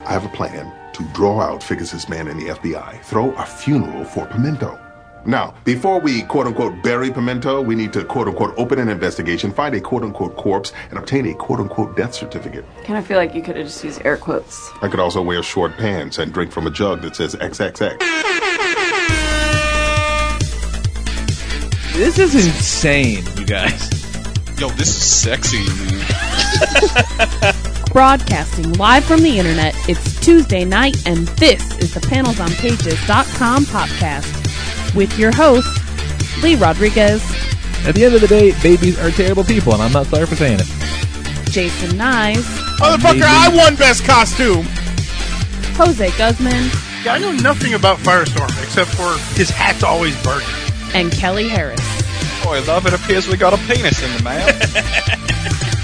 I have a plan to draw out Figgis' man in the FBI, throw a funeral for Pimento. Now, before we quote unquote bury Pimento, we need to quote unquote open an investigation, find a quote unquote corpse, and obtain a quote unquote death certificate. Kind of feel like you could have just used air quotes. I could also wear short pants and drink from a jug that says XXX. This is insane, you guys. Yo, this is sexy. Broadcasting live from the internet, it's Tuesday night, and this is the panelsonpages.com podcast with your host, Lee Rodriguez, At the end of the day, babies are terrible people, and I'm not sorry for saying it. Jason Knize, Motherfucker, I won best costume. Jose Guzman, Yeah, I know nothing about Firestorm except for his hat's always burning. and Kelly Harris. Boy, love, it appears we got a penis in the mail.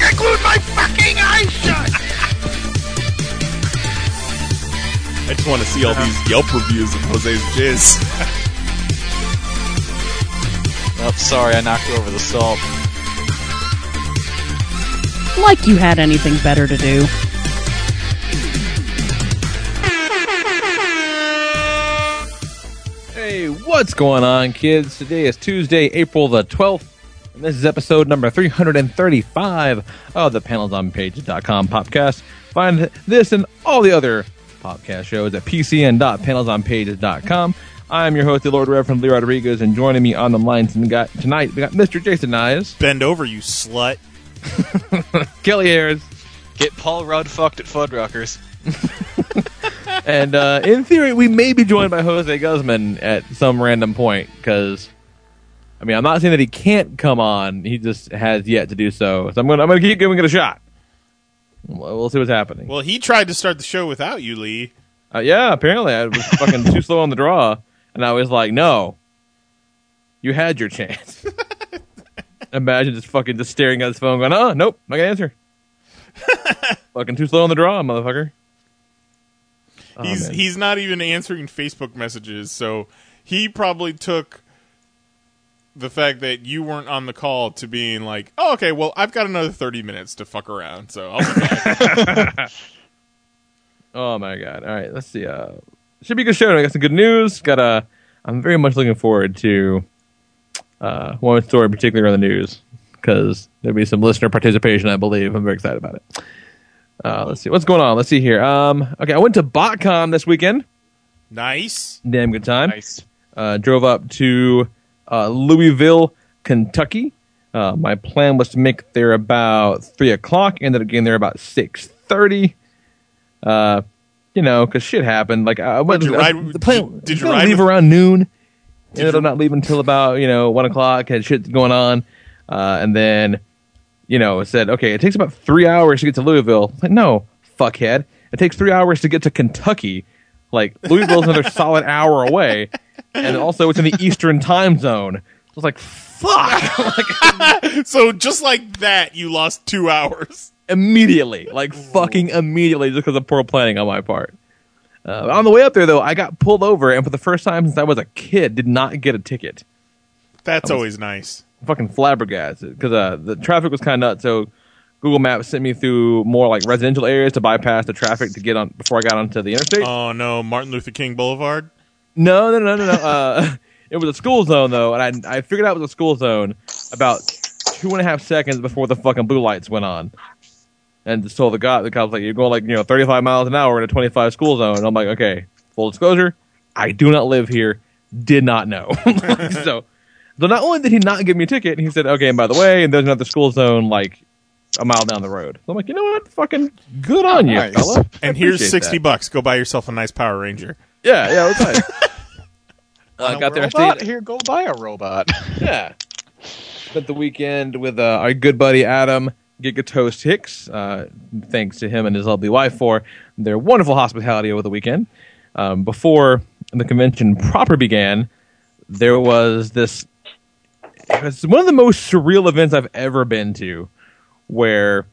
I glued my fucking eyes shut. I just want to see all these Yelp reviews of Jose's jizz. oh, sorry, I knocked over the salt. Like you had anything better to do. Hey, what's going on, kids? Today is Tuesday, April the 12th, and this is episode number 335 of the panelsonpage.com podcast. Find this and all the other podcast shows at pcn.panelsonpages.com. I'm your host, the Lord Reverend Lee Rodriguez, and joining me on the line tonight, tonight we got Mr. Jason Knize, Bend over, you slut. Kelly Harris, Get Paul Rudd fucked at Fuddruckers. and uh, in theory, we may be joined by Jose Guzman at some random point because, I mean, I'm not saying that he can't come on. He just has yet to do so. So I'm going. to I'm to keep giving it a shot. We'll we'll see what's happening. Well, he tried to start the show without you, Lee. Uh, yeah, apparently I was fucking too slow on the draw, and I was like, "No, you had your chance." Imagine just fucking just staring at his phone, going, "Oh, nope, not gonna answer." fucking too slow on the draw, motherfucker. Oh, he's man. he's not even answering Facebook messages, so he probably took the fact that you weren't on the call to being like, "Oh, okay, well, I've got another 30 minutes to fuck around." So, I'll be back. Oh my god! All right, let's see. Uh, should be a good show. I got some good news. Got a. I'm very much looking forward to uh, one story, particularly on the news, because there'll be some listener participation. I believe. I'm very excited about it. Uh, let's see what's going on. Let's see here. Um, okay, I went to BotCon this weekend. nice. Damn good time. Nice. Uh, drove up to uh, Louisville, Kentucky. Uh, my plan was to make it there about three o'clock. Ended up getting there about six thirty. Uh, you know, because shit happened. Like I went. Did you ride- the plan, did you ride leave with- around noon? Ended up not leaving until about you know one o'clock. Had shit going on, uh, and then you know said, okay, it takes about three hours to get to Louisville. Like, no, fuckhead, it takes three hours to get to Kentucky. Like Louisville's another solid hour away, and also it's in the Eastern time zone. I was like, fuck, like, So, just like that, you lost 2 hours. immediately, like fucking immediately, just because of poor planning on my part. Uh, on the way up there, though, I got pulled over, and for the first time since I was a kid, did not get a ticket. That's always nice. fucking flabbergasted because uh, the traffic was kind of nuts. So Google Maps sent me through more like residential areas to bypass the traffic to get on before I got onto the interstate. Oh no, Martin Luther King Boulevard. No, no, no, no, no. Uh, it was a school zone though, and I I figured out it was a school zone about two and a half seconds before the fucking blue lights went on. And just told the guy, the cop was like, "You're going like you know 35 miles an hour in a 25 school zone." And I'm like, "Okay." Full disclosure, I do not live here. Did not know. so, so not only did he not give me a ticket, he said, "Okay, and by the way, and there's another school zone like a mile down the road." So I'm like, "You know what? Fucking good on you, Nice. fella." I And here's 60 that. bucks. Go buy yourself a nice Power Ranger. Yeah, yeah, it was nice. uh, Want got there. robot? Here, go buy a robot. yeah. Spent the weekend with uh, our good buddy Adam Gigatoast Hicks. Uh, thanks to him and his lovely wife for their wonderful hospitality over the weekend. Um, before the convention proper began, there was this. It was one of the most surreal events I've ever been to, where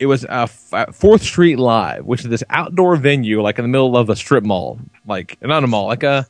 it was f- at Fourth Street Live, which is this outdoor venue, like in the middle of a strip mall, like not a mall, like a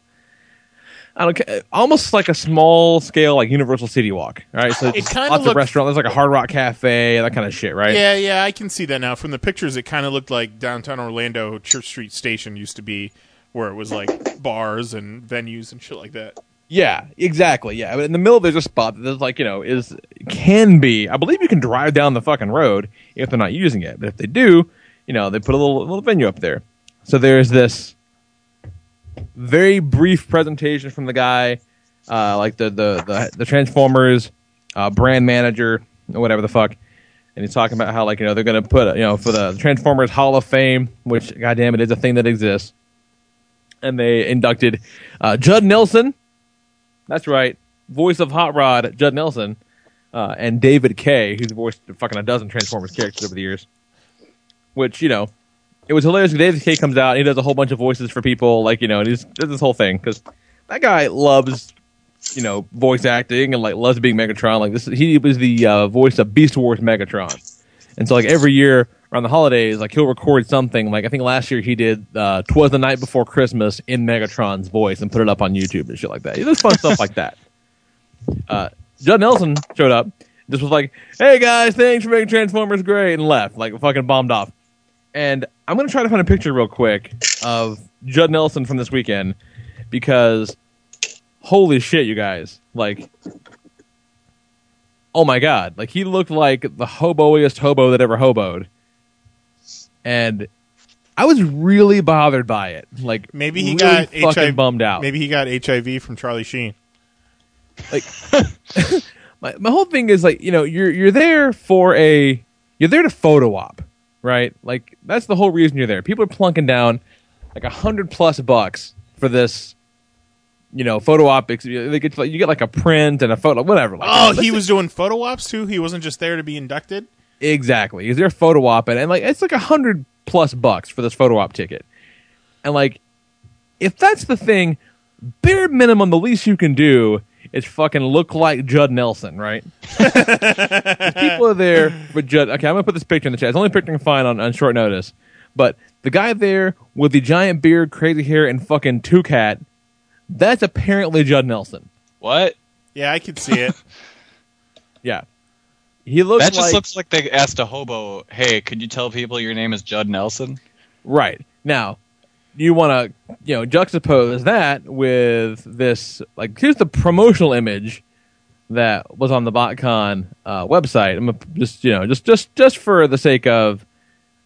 I don't ca- almost like a small scale like Universal City Walk. All right, so It lots of looked- restaurants. There's like a Hard Rock Cafe, that kind of shit, right? Yeah, yeah, I can see that now. From the pictures, it kind of looked like downtown Orlando Church Street Station used to be, where it was like bars and venues and shit like that. Yeah, exactly. Yeah, but in the middle there's a spot that there's like you know is can be. I believe you can drive down the fucking road if they're not using it, but if they do, you know they put a little little venue up there. So there's this very brief presentation from the guy, uh, like the the the, the Transformers uh, brand manager or whatever the fuck, and he's talking about how like you know they're gonna put you know for the Transformers Hall of Fame, which goddamn it is a thing that exists, and they inducted uh, Judd Nelson. That's right. Voice of Hot Rod, Judd Nelson, uh, and David Kaye, who's voiced fucking a dozen Transformers characters over the years. Which, you know, it was hilarious. David Kaye comes out and he does a whole bunch of voices for people, like, you know, and he's does this whole thing. Because that guy loves, you know, voice acting and, like, loves being Megatron. Like, this, he was the uh, voice of Beast Wars Megatron. And so, like, every year around the holidays, like, he'll record something. Like, I think last year he did uh, Twas the Night Before Christmas in Megatron's voice and put it up on YouTube and shit like that. He does fun stuff like that. Uh, Judd Nelson showed up. Just was like, "Hey guys, thanks for making Transformers great," and left. Like fucking bombed off. And I'm gonna try to find a picture real quick of Judd Nelson from this weekend because holy shit, you guys! Like, oh my god! Like he looked like the hoboiest hobo that ever hoboed, and I was really bothered by it. Like Maybe he really got fucking HIV, bummed out. Maybe he got HIV from Charlie Sheen. Like my, my whole thing is like you know you're you're there for a you're there to photo op right? Like that's the whole reason you're there. People are plunking down like a hundred plus bucks for this you know photo op they get like you get like a print and a photo whatever. Like Oh, he was doing photo ops too. He wasn't just there to be inducted. exactly. Is there a photo op and, and like it's like a hundred plus bucks for this photo op ticket. And like if that's the thing bare minimum the least you can do is fucking look like Judd Nelson, right? People are there for Judd. Okay, I'm gonna put this picture in the chat. It's the only picture I can find on, on short notice. But the guy there with the giant beard, crazy hair, and fucking two cat, that's apparently Judd Nelson. What? Yeah, I can see it. Yeah. He looks that just like looks like they asked a hobo, "Hey, could you tell people your name is Judd Nelson?" Right. Now, you want to, you know, juxtapose that with this, like, here's the promotional image that was on the BotCon uh, website. I'm just, you know, just, just, just for the sake of,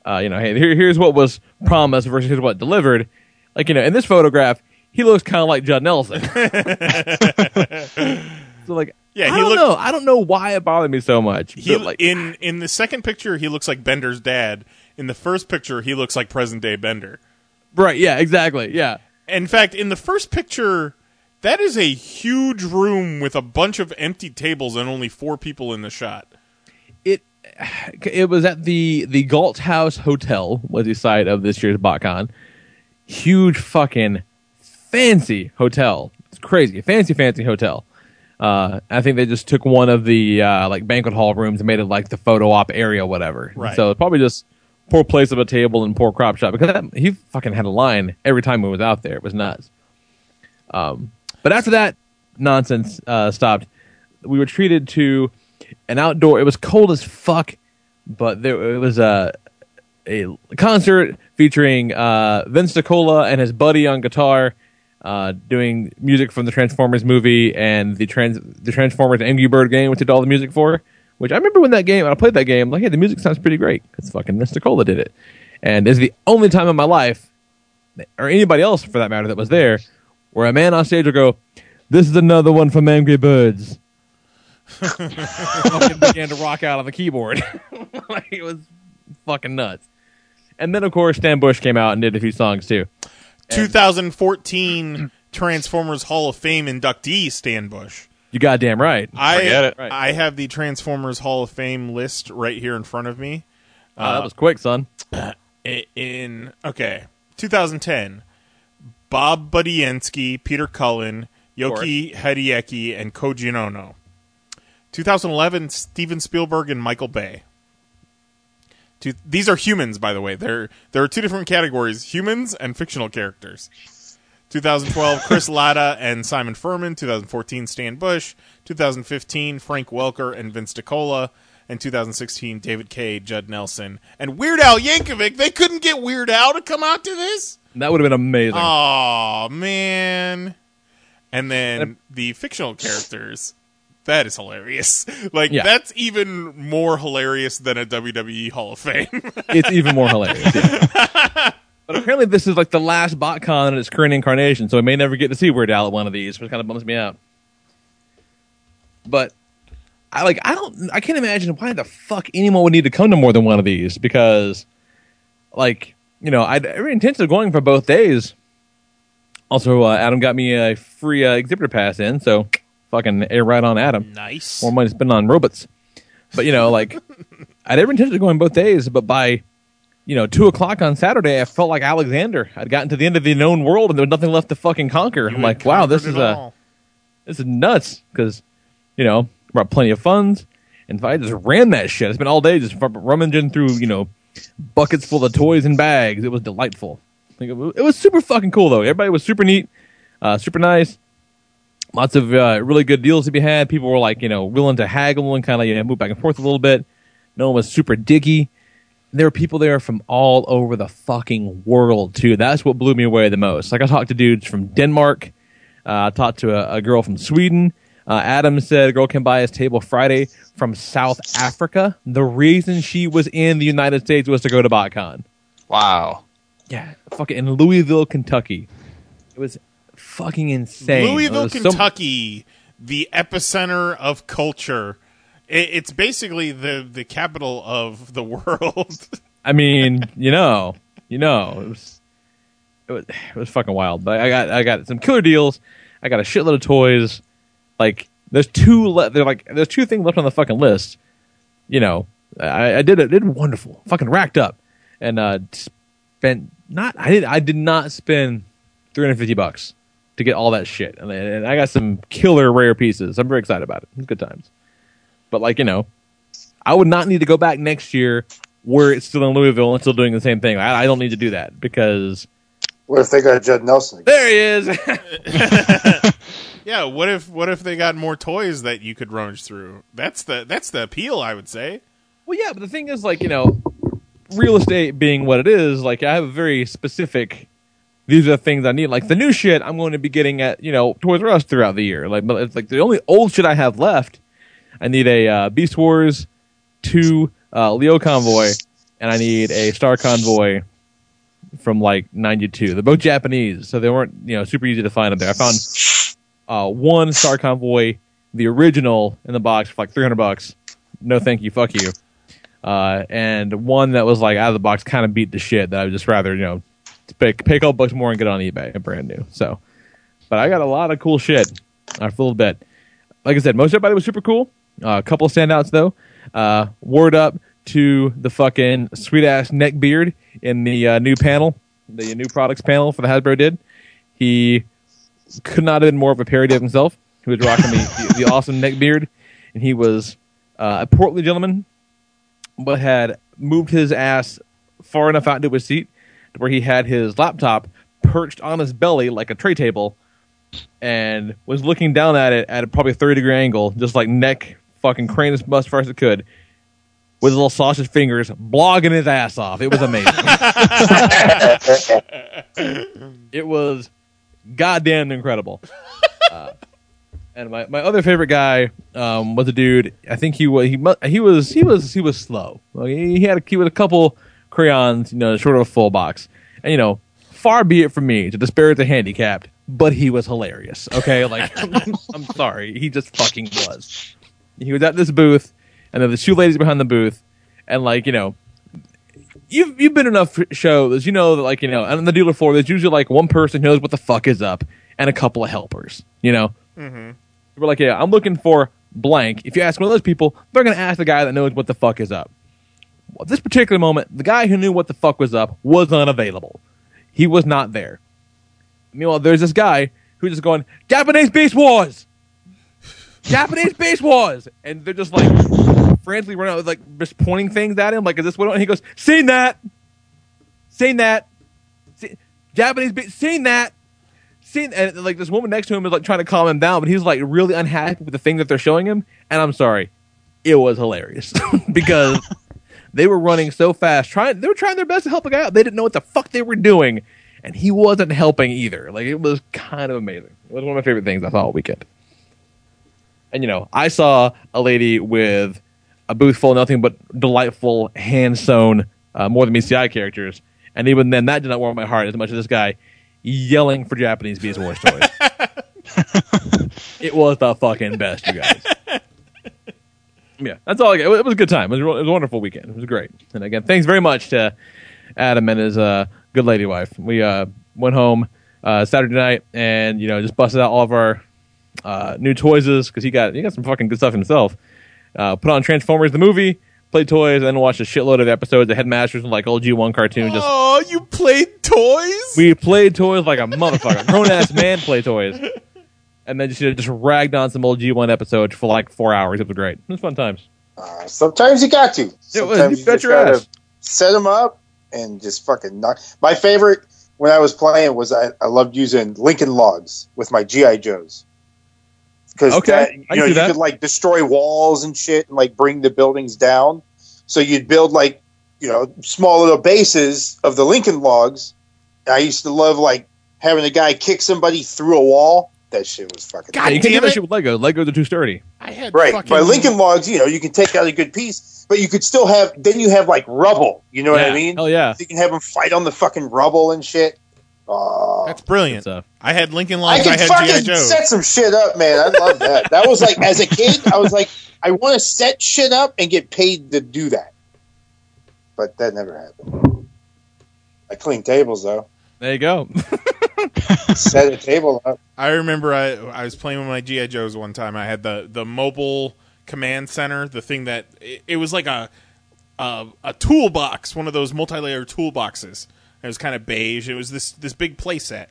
uh, you know, hey, here, here's what was promised versus here's what delivered. Like, you know, in this photograph, he looks kind of like Judd Nelson. so, like, Yeah, I he don't looked- know. I don't know why it bothered me so much. He like, in in the second picture, he looks like Bender's dad. In the first picture, he looks like present day Bender. Right? Yeah, exactly. Yeah. In fact, in the first picture, that is a huge room with a bunch of empty tables and only four people in the shot. it it was at the the Galt House Hotel was the site of this year's BotCon. Huge fucking fancy hotel. It's crazy, fancy fancy hotel. Uh, I think they just took one of the uh, like banquet hall rooms and made it like the photo op area, whatever. Right. So it's probably just poor place of a table and poor crop shot because that, he fucking had a line every time we was out there. It was nuts. Um, but after that nonsense uh, stopped, we were treated to an outdoor. It was cold as fuck, but there it was a a concert featuring uh, Vince DiCola and his buddy on guitar, uh, doing music from the Transformers movie and the trans the Transformers Angry Bird game, which did all the music for. Which I remember when that game, when I played that game, like, hey, the music sounds pretty great because fucking Vince DiCola did it, and it's the only time in my life, or anybody else for that matter, that was there, where a man on stage will go, "This is another one from Angry Birds." fucking began to rock out on the keyboard. like it was fucking nuts. And then of course Stan Bush came out and did a few songs too. 2014 Transformers Hall of Fame inductee Stan Bush. You goddamn right. I Forget it. I have the Transformers Hall of Fame list right here in front of me. Uh, that was quick, son. I- In okay, 2010, Bob Budiansky, Peter Cullen, Yoki Hideaki, and Koji Ono. 2011, Steven Spielberg and Michael Bay. Two, these are humans, by the way. There there are two different categories: humans and fictional characters. 2012, Chris Latta and Simon Furman. 2014, Stan Bush. 2015, Frank Welker and Vince DiCola. And 2016, David Kaye, Judd Nelson, and Weird Al Yankovic. They couldn't get Weird Al to come out to this. That would have been amazing. Oh man! And then the fictional characters. That is hilarious. Like Yeah. that's even more hilarious than a WWE Hall of Fame. it's even more hilarious. yeah. but apparently, this is like the last BotCon in its current incarnation, so we may never get to see Weird Al at one of these, which kind of bums me out. But I like I don't I can't imagine why the fuck anyone would need to come to more than one of these because, like you know, I'd every intention of going for both days. Also, uh, Adam got me a free uh, exhibitor pass in, so fucking air right on Adam nice. more money spent on robots. But you know, like I'd ever intended going both days, but by you know two o'clock on Saturday, I felt like Alexander. I'd gotten to the end of the known world, and there was nothing left to fucking conquer. I'm like, wow, this is a this is nuts because you know brought plenty of funds, and if I just ran that shit, I spent all day just rummaging through you know buckets full of toys and bags. It was delightful. Like, it was- it was super fucking cool though. Everybody was super neat, uh, super nice lots of uh, really good deals to be had. People were like, you know, willing to haggle and kind of you know move back and forth a little bit. No one was super diggy. There were people there from all over the fucking world too. That's what blew me away the most. Like I talked to dudes from Denmark. Uh, I talked to a, a girl from Sweden. Uh, Adam said a girl came by his table Friday from South Africa. The reason she was in the United States was to go to BotCon. Wow. Yeah, fucking in Louisville, Kentucky. It was fucking insane. Louisville, was so- Kentucky, the epicenter of culture. It, it's basically the the capital of the world. I mean, you know, you know, it was, it was, it was fucking wild. But I got, I got some killer deals. I got a shitload of toys. Like, there's two, le- they're like, there's two things left on the fucking list. You know, I, I did it, did wonderful, fucking racked up, and uh, spent not, I did, I did not spend 350 bucks to get all that shit, and, and I got some killer rare pieces. I'm very excited about it. Good times. But like, you know, I would not need to go back next year where it's still in Louisville and still doing the same thing. I, I don't need to do that because What if they got Judd Nelson? again? there he is. yeah, what if what if they got more toys that you could rummage through? That's the that's the appeal, I would say. well, yeah, but the thing is, like, you know, real estate being what it is, like, I have a very specific. These are the things I need. Like the new shit, I'm going to be getting at you know Toys R Us throughout the year. Like, but it's like the only old shit I have left. I need a uh, Beast Wars two uh, Lio Convoy, and I need a Star Convoy from like '92. They're both Japanese, so they weren't you know super easy to find up there. I found uh, one Star Convoy, the original in the box for like 300 bucks. No, thank you, fuck you. Uh, and one that was like out of the box, kind of beat the shit. That I would just rather you know pick pick couple bucks more and get on eBay, brand new. So, but I got a lot of cool shit. I feel a bit. Like I said, most everybody was super cool. Uh, a couple standouts though. Uh, word up to the fucking sweet ass neck beard in the uh, new panel, the new products panel for the Hasbro did. He could not have been more of a parody of himself. He was rocking the, the, the awesome neck beard, and he was uh, a portly gentleman, but had moved his ass far enough out into his seat to where he had his laptop perched on his belly like a tray table, and was looking down at it at a probably thirty degree angle, just like neck fucking crane as far as it could, with his little sausage fingers blogging his ass off. It was amazing. it was goddamn incredible. Uh, and my, my other favorite guy um, was a dude. I think he was he he was he was he was slow. Like, he had a, he was a couple crayons, you know, short of a full box. And you know, far be it from me to disparage the handicapped, but he was hilarious. Okay, like I'm sorry, he just fucking was. He was at this booth, and there were the two ladies behind the booth, and like you know, you've you've been enough shows, you know that like you know, and on the dealer floor, there's usually like one person who knows what the fuck is up, and a couple of helpers, you know. Mm-hmm. We're like, yeah, I'm looking for blank. If you ask one of those people, they're going to ask the guy that knows what the fuck is up. Well, this particular moment, the guy who knew what the fuck was up was unavailable. He was not there. Meanwhile, there's this guy who's just going, Japanese Beast Wars! Japanese Beast Wars! And they're just like frantically running out, like just pointing things at him, like, is this what? And he goes, Seen that! Seen that! Japanese seen that! Seen, and like this woman next to him is like trying to calm him down, but he's like really unhappy with the thing that they're showing him. And I'm sorry, it was hilarious because they were running so fast, trying they were trying their best to help a guy out. They didn't know what the fuck they were doing, and he wasn't helping either. Like it was kind of amazing. It was one of my favorite things I saw all weekend. And you know, I saw a lady with a booth full of nothing but delightful hand sewn uh, more than CI characters, and even then, that did not warm my heart as much as this guy yelling for Japanese Beast Wars toys. it was the fucking best, you guys. Yeah, that's all I got. It was a good time. It was, a, it was a wonderful weekend. It was great. And again, thanks very much to Adam and his uh, good lady wife. We uh, went home uh, Saturday night and you know just busted out all of our uh, new toys because he got he got some fucking good stuff himself. Uh, put on Transformers the movie, played toys, and then watched a shitload of episodes of Headmasters and like old G1 cartoon. Just Oh, you played toys? we played toys like a motherfucker. Grown ass man play toys. And then just you know, just ragged on some old G1 episodes for like four hours. It was great. It was fun times. Uh, sometimes you got to. It was. Sometimes You bet just your ass. Set them up and just fucking knock. My favorite when I was playing was I, I loved using Lincoln Logs with my GI Joes. Because Okay, that, I you can know you that. could like destroy walls and shit and like bring the buildings down. So you'd build like you know small little bases of the Lincoln Logs. I used to love like having a guy kick somebody through a wall. That shit was fucking. God you can't do that shit with Lego. Legos are too sturdy. I had Right. fucking By Lincoln Logs, you know, you can take out a good piece, but you could still have, then you have like rubble. You know what I mean? Hell yeah. So you can have them fight on the fucking rubble and shit. Uh, That's brilliant. Stuff. I had Lincoln I Logs. I, could had GI fucking Joe. set some shit up, man. I love that. That was like, as a kid, I was like, I want to set shit up and get paid to do that. But that never happened. I clean tables, though. There you go. Set a table up. I remember I I was playing with my GI Joes one time. I had the the mobile command center, the thing that it, it was like a, a a toolbox, one of those multi-layer toolboxes. It was kind of beige. It was this this big playset,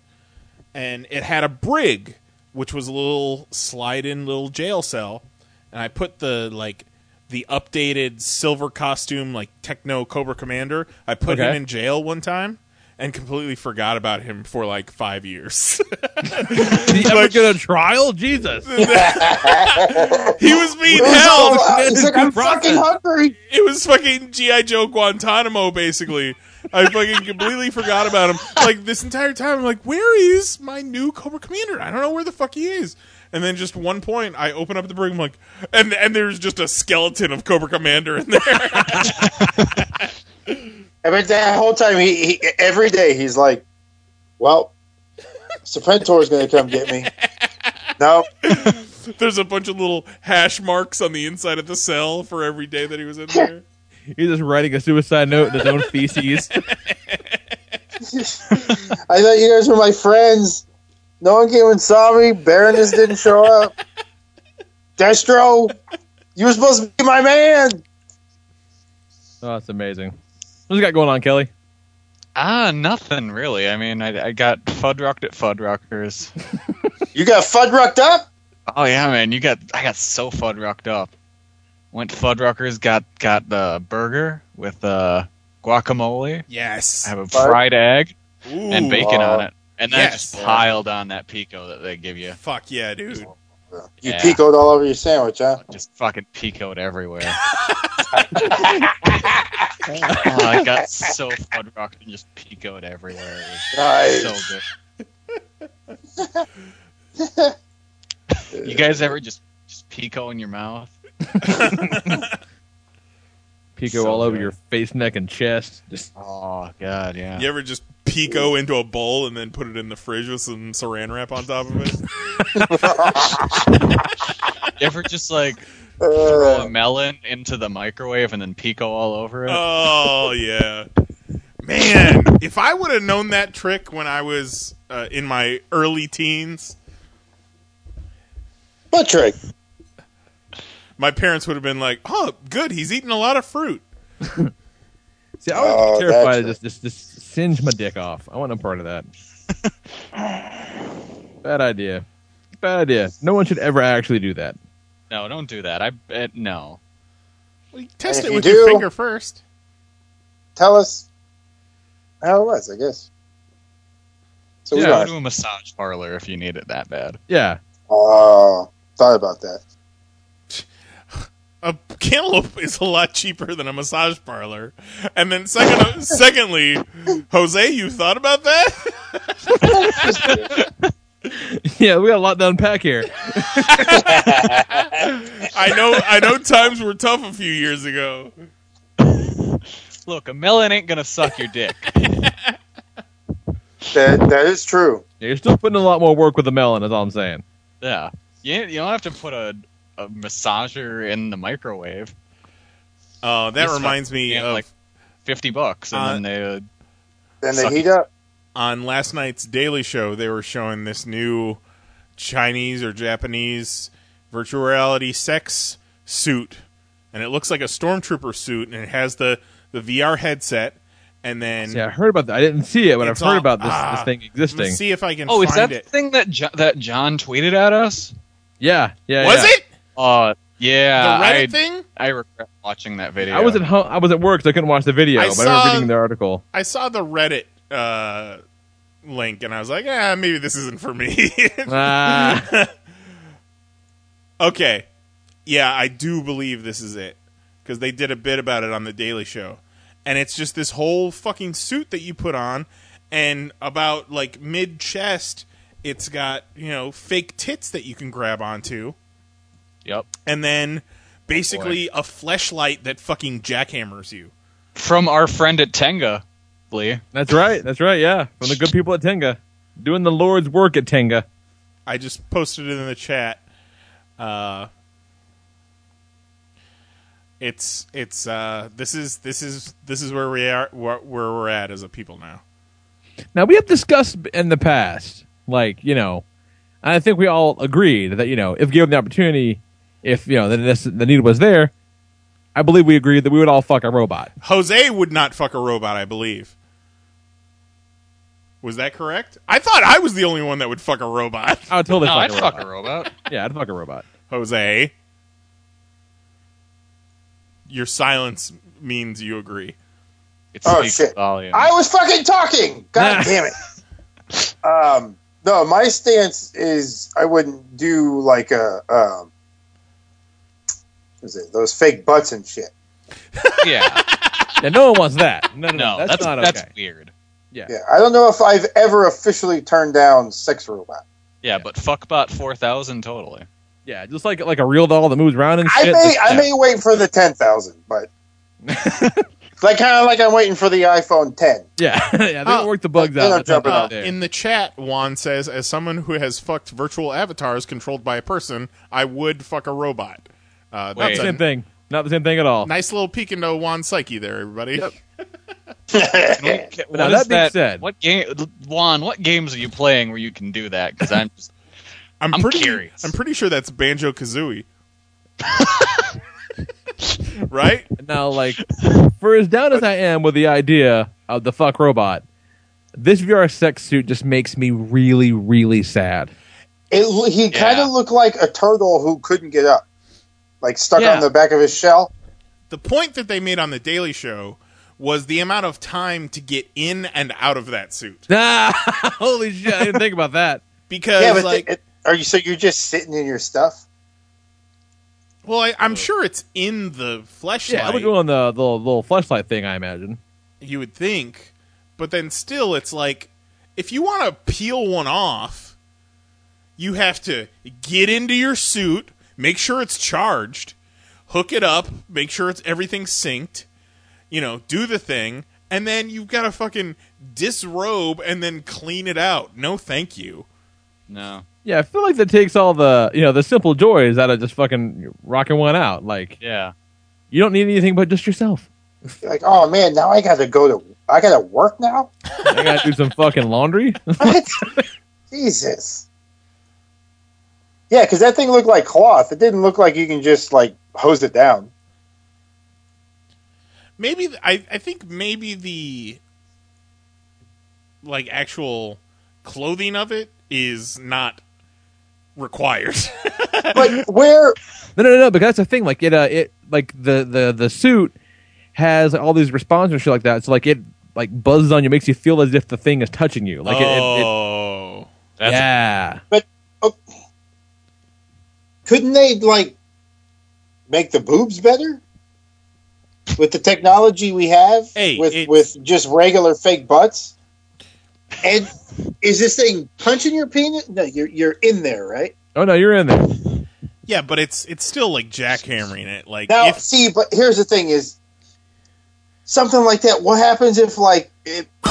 and it had a brig, which was a little slide-in little jail cell. And I put the like the updated silver costume, like Techno Cobra Commander. I put him in jail one time. And completely forgot about him for like five years. Did he ever get a trial? Jesus. he was being held. all- It's like, I'm Process. fucking hungry. It was fucking GI Joe Guantanamo, basically. I fucking completely forgot about him. Like this entire time, I'm like, where is my new Cobra Commander? I don't know where the fuck he is. And then just one point, I open up the brig, I'm like, and and there's just a skeleton of Cobra Commander in there. I mean, that whole time, he, he every day he's like, "Well, Serpentor's going to come get me." No, there's a bunch of little hash marks on the inside of the cell for every day that he was in there. He's just writing a suicide note in his own feces. I thought you guys were my friends. No one came and saw me. Baroness didn't show up. Destro, you were supposed to be my man. Oh, that's amazing. What's got going on, Kelly? Ah, nothing really. I mean, I, I got Fuddrucked at Fuddruckers. You got Fuddrucked up? Oh yeah, man, you got I got so Fuddrucked up. Went to Fuddruckers, got got the burger with uh, guacamole. Yes. I have a fried egg Ooh. and bacon Wow. on it, and then I Yes. just piled on that pico that they give you. Fuck yeah, dude. You Yeah. picoed all over your sandwich, huh? Just fucking picoed everywhere. oh, I got so Fuddrucked and just picoed everywhere. It Nice. so good. You guys ever just just pico in your mouth? Pico So all over good. your face, neck, and chest. Just Oh god, yeah. You ever just pico into a bowl and then put it in the fridge with some saran wrap on top of it? You ever just like throw a melon into the microwave and then pico all over it? Oh yeah, man! If I would have known that trick when I was uh, in my early teens, Butt trick. My parents would have been like, "Oh, good, he's eating a lot of fruit." See, I was Oh, terrified of that's just, just just singe my dick off. I want no part of that. Bad idea. Bad idea. No one should ever actually do that. No, don't do that. I bet no. Well, you test And it if with you your do- finger first. Tell us how it was, I guess. So we Go to a massage parlor if you need it that bad. Yeah. Oh, thought about that. A cantaloupe is a lot cheaper than a massage parlor. And then second, secondly, Jose, you thought about that? Yeah, we got a lot to unpack here. I know, I know. Times were tough a few years ago. Look, a melon ain't gonna suck your dick. That that is true. You're still putting in a lot more work with the melon, is all I'm saying. yeah, you, you don't have to put a, a massager in the microwave. Uh, that This reminds fucking me game, of like fifty bucks, and Uh, then they uh, Then they heat it. up. on last night's Daily Show. They were showing this new Chinese or Japanese virtual reality sex suit, and it looks like a stormtrooper suit, and it has the the VR headset. And then Yeah, I heard about that. I didn't see it, but I've heard all- about this, ah, this thing Let's existing. see if I can oh, is that it. the thing that jo- that John tweeted at us? Yeah, yeah. Was yeah. it Uh, yeah, the Reddit I thing? I regret watching that video. I was at home. I was at work, so I couldn't watch the video. I but I saw- remember reading the article. I saw the Reddit uh, link, and I was like, ah, maybe this isn't for me. Ah. okay, yeah, I do believe this is it because they did a bit about it on the Daily Show, and it's just this whole fucking suit that you put on, and about like mid chest, it's got you know fake tits that you can grab onto, Yep. and then basically a fleshlight that fucking jackhammers you. From our friend at Tenga, Lee. That's right. That's right. Yeah, from the good people at Tenga, doing the Lord's work at Tenga. I just posted it in the chat. Uh, it's it's uh, this is this is this is where we are where, where we're at as a people now. Now we have discussed in the past, like you know, I think we all agreed that you know, if given the opportunity, if you know the, the need was there, I believe we agreed that we would all fuck a robot. Jose would not fuck a robot, I believe. Was that correct? I thought I was the only one that would fuck a robot. I would totally No, fuck I'd a fuck robot. a robot. Yeah, I'd fuck a robot. Jose, your silence means you agree. It Oh, shit. volumes. I was fucking talking. God damn it. Um, no, my stance is I wouldn't do like a um, what is it those fake butts and shit. yeah, Yeah, no one wants that. No, no, no, no, that's, that's not that's okay. weird. Yeah. Yeah, I don't know if I've ever officially turned down sex robot. Yeah, but fuckbot four thousand totally. yeah, just like like a real doll that moves around and shit. I may Just- I yeah. may wait for the ten thousand, but like kind of like I'm waiting for the iPhone ten. Yeah, yeah, they Oh, don't work the bugs uh, out. I'm That's not jumping out there. In the chat, Juan says, as someone who has fucked virtual avatars controlled by a person, I would fuck a robot. Uh, Not the same thing. Not the same thing at all. nice little peek into Juan's psyche there, everybody. Yep. What now, that being said- what game, Juan? What games are you playing where you can do that? Because I'm just I'm, I'm pretty curious. I'm pretty sure that's Banjo Kazooie. right? Now, like, for as down as I am with the idea of the fuck robot, this VR sex suit just makes me really, really sad. It, he kind of looked like a turtle who couldn't get up, like stuck Yeah. on the back of his shell. The point that they made on the Daily Show was the amount of time to get in and out of that suit. Ah, holy shit! I didn't think about that. Because, yeah, but like, it, are you so you're just sitting in your stuff? well, I, I'm sure it's in the fleshlight. Yeah, I would go on the, the little flashlight thing. I imagine. you would think, but then still, it's like if you want to peel one off, you have to get into your suit, make sure it's charged, hook it up, make sure it's everything synced, you know, do the thing, and then you've got to fucking disrobe and then clean it out. No, thank you. no. Yeah, I feel like that takes all the you know the simple joys out of just fucking rocking one out. Like Yeah, you don't need anything but just yourself. Like, oh man, now I got to go to I got to work now. I gotta do some fucking laundry. What? Jesus. Yeah, because that thing looked like cloth. It didn't look like you can just like hose it down. Maybe I I think maybe the like actual clothing of it is not required. But where No, no, no, no. Because that's the thing. Like it, uh, it, like the the the suit has all these responses and shit like that. So like it like buzzes on you, makes you feel as if the thing is touching you. Like it, it, it oh, That's yeah. Couldn't they like make the boobs better with the technology we have Hey, with it's- with just regular fake butts? And is this thing punching your penis? No, you're you're in there, right? Oh no, you're in there. yeah, but it's it's still like jackhammering it. Like Now, if see, but here's the thing: is something like that. What happens if like it?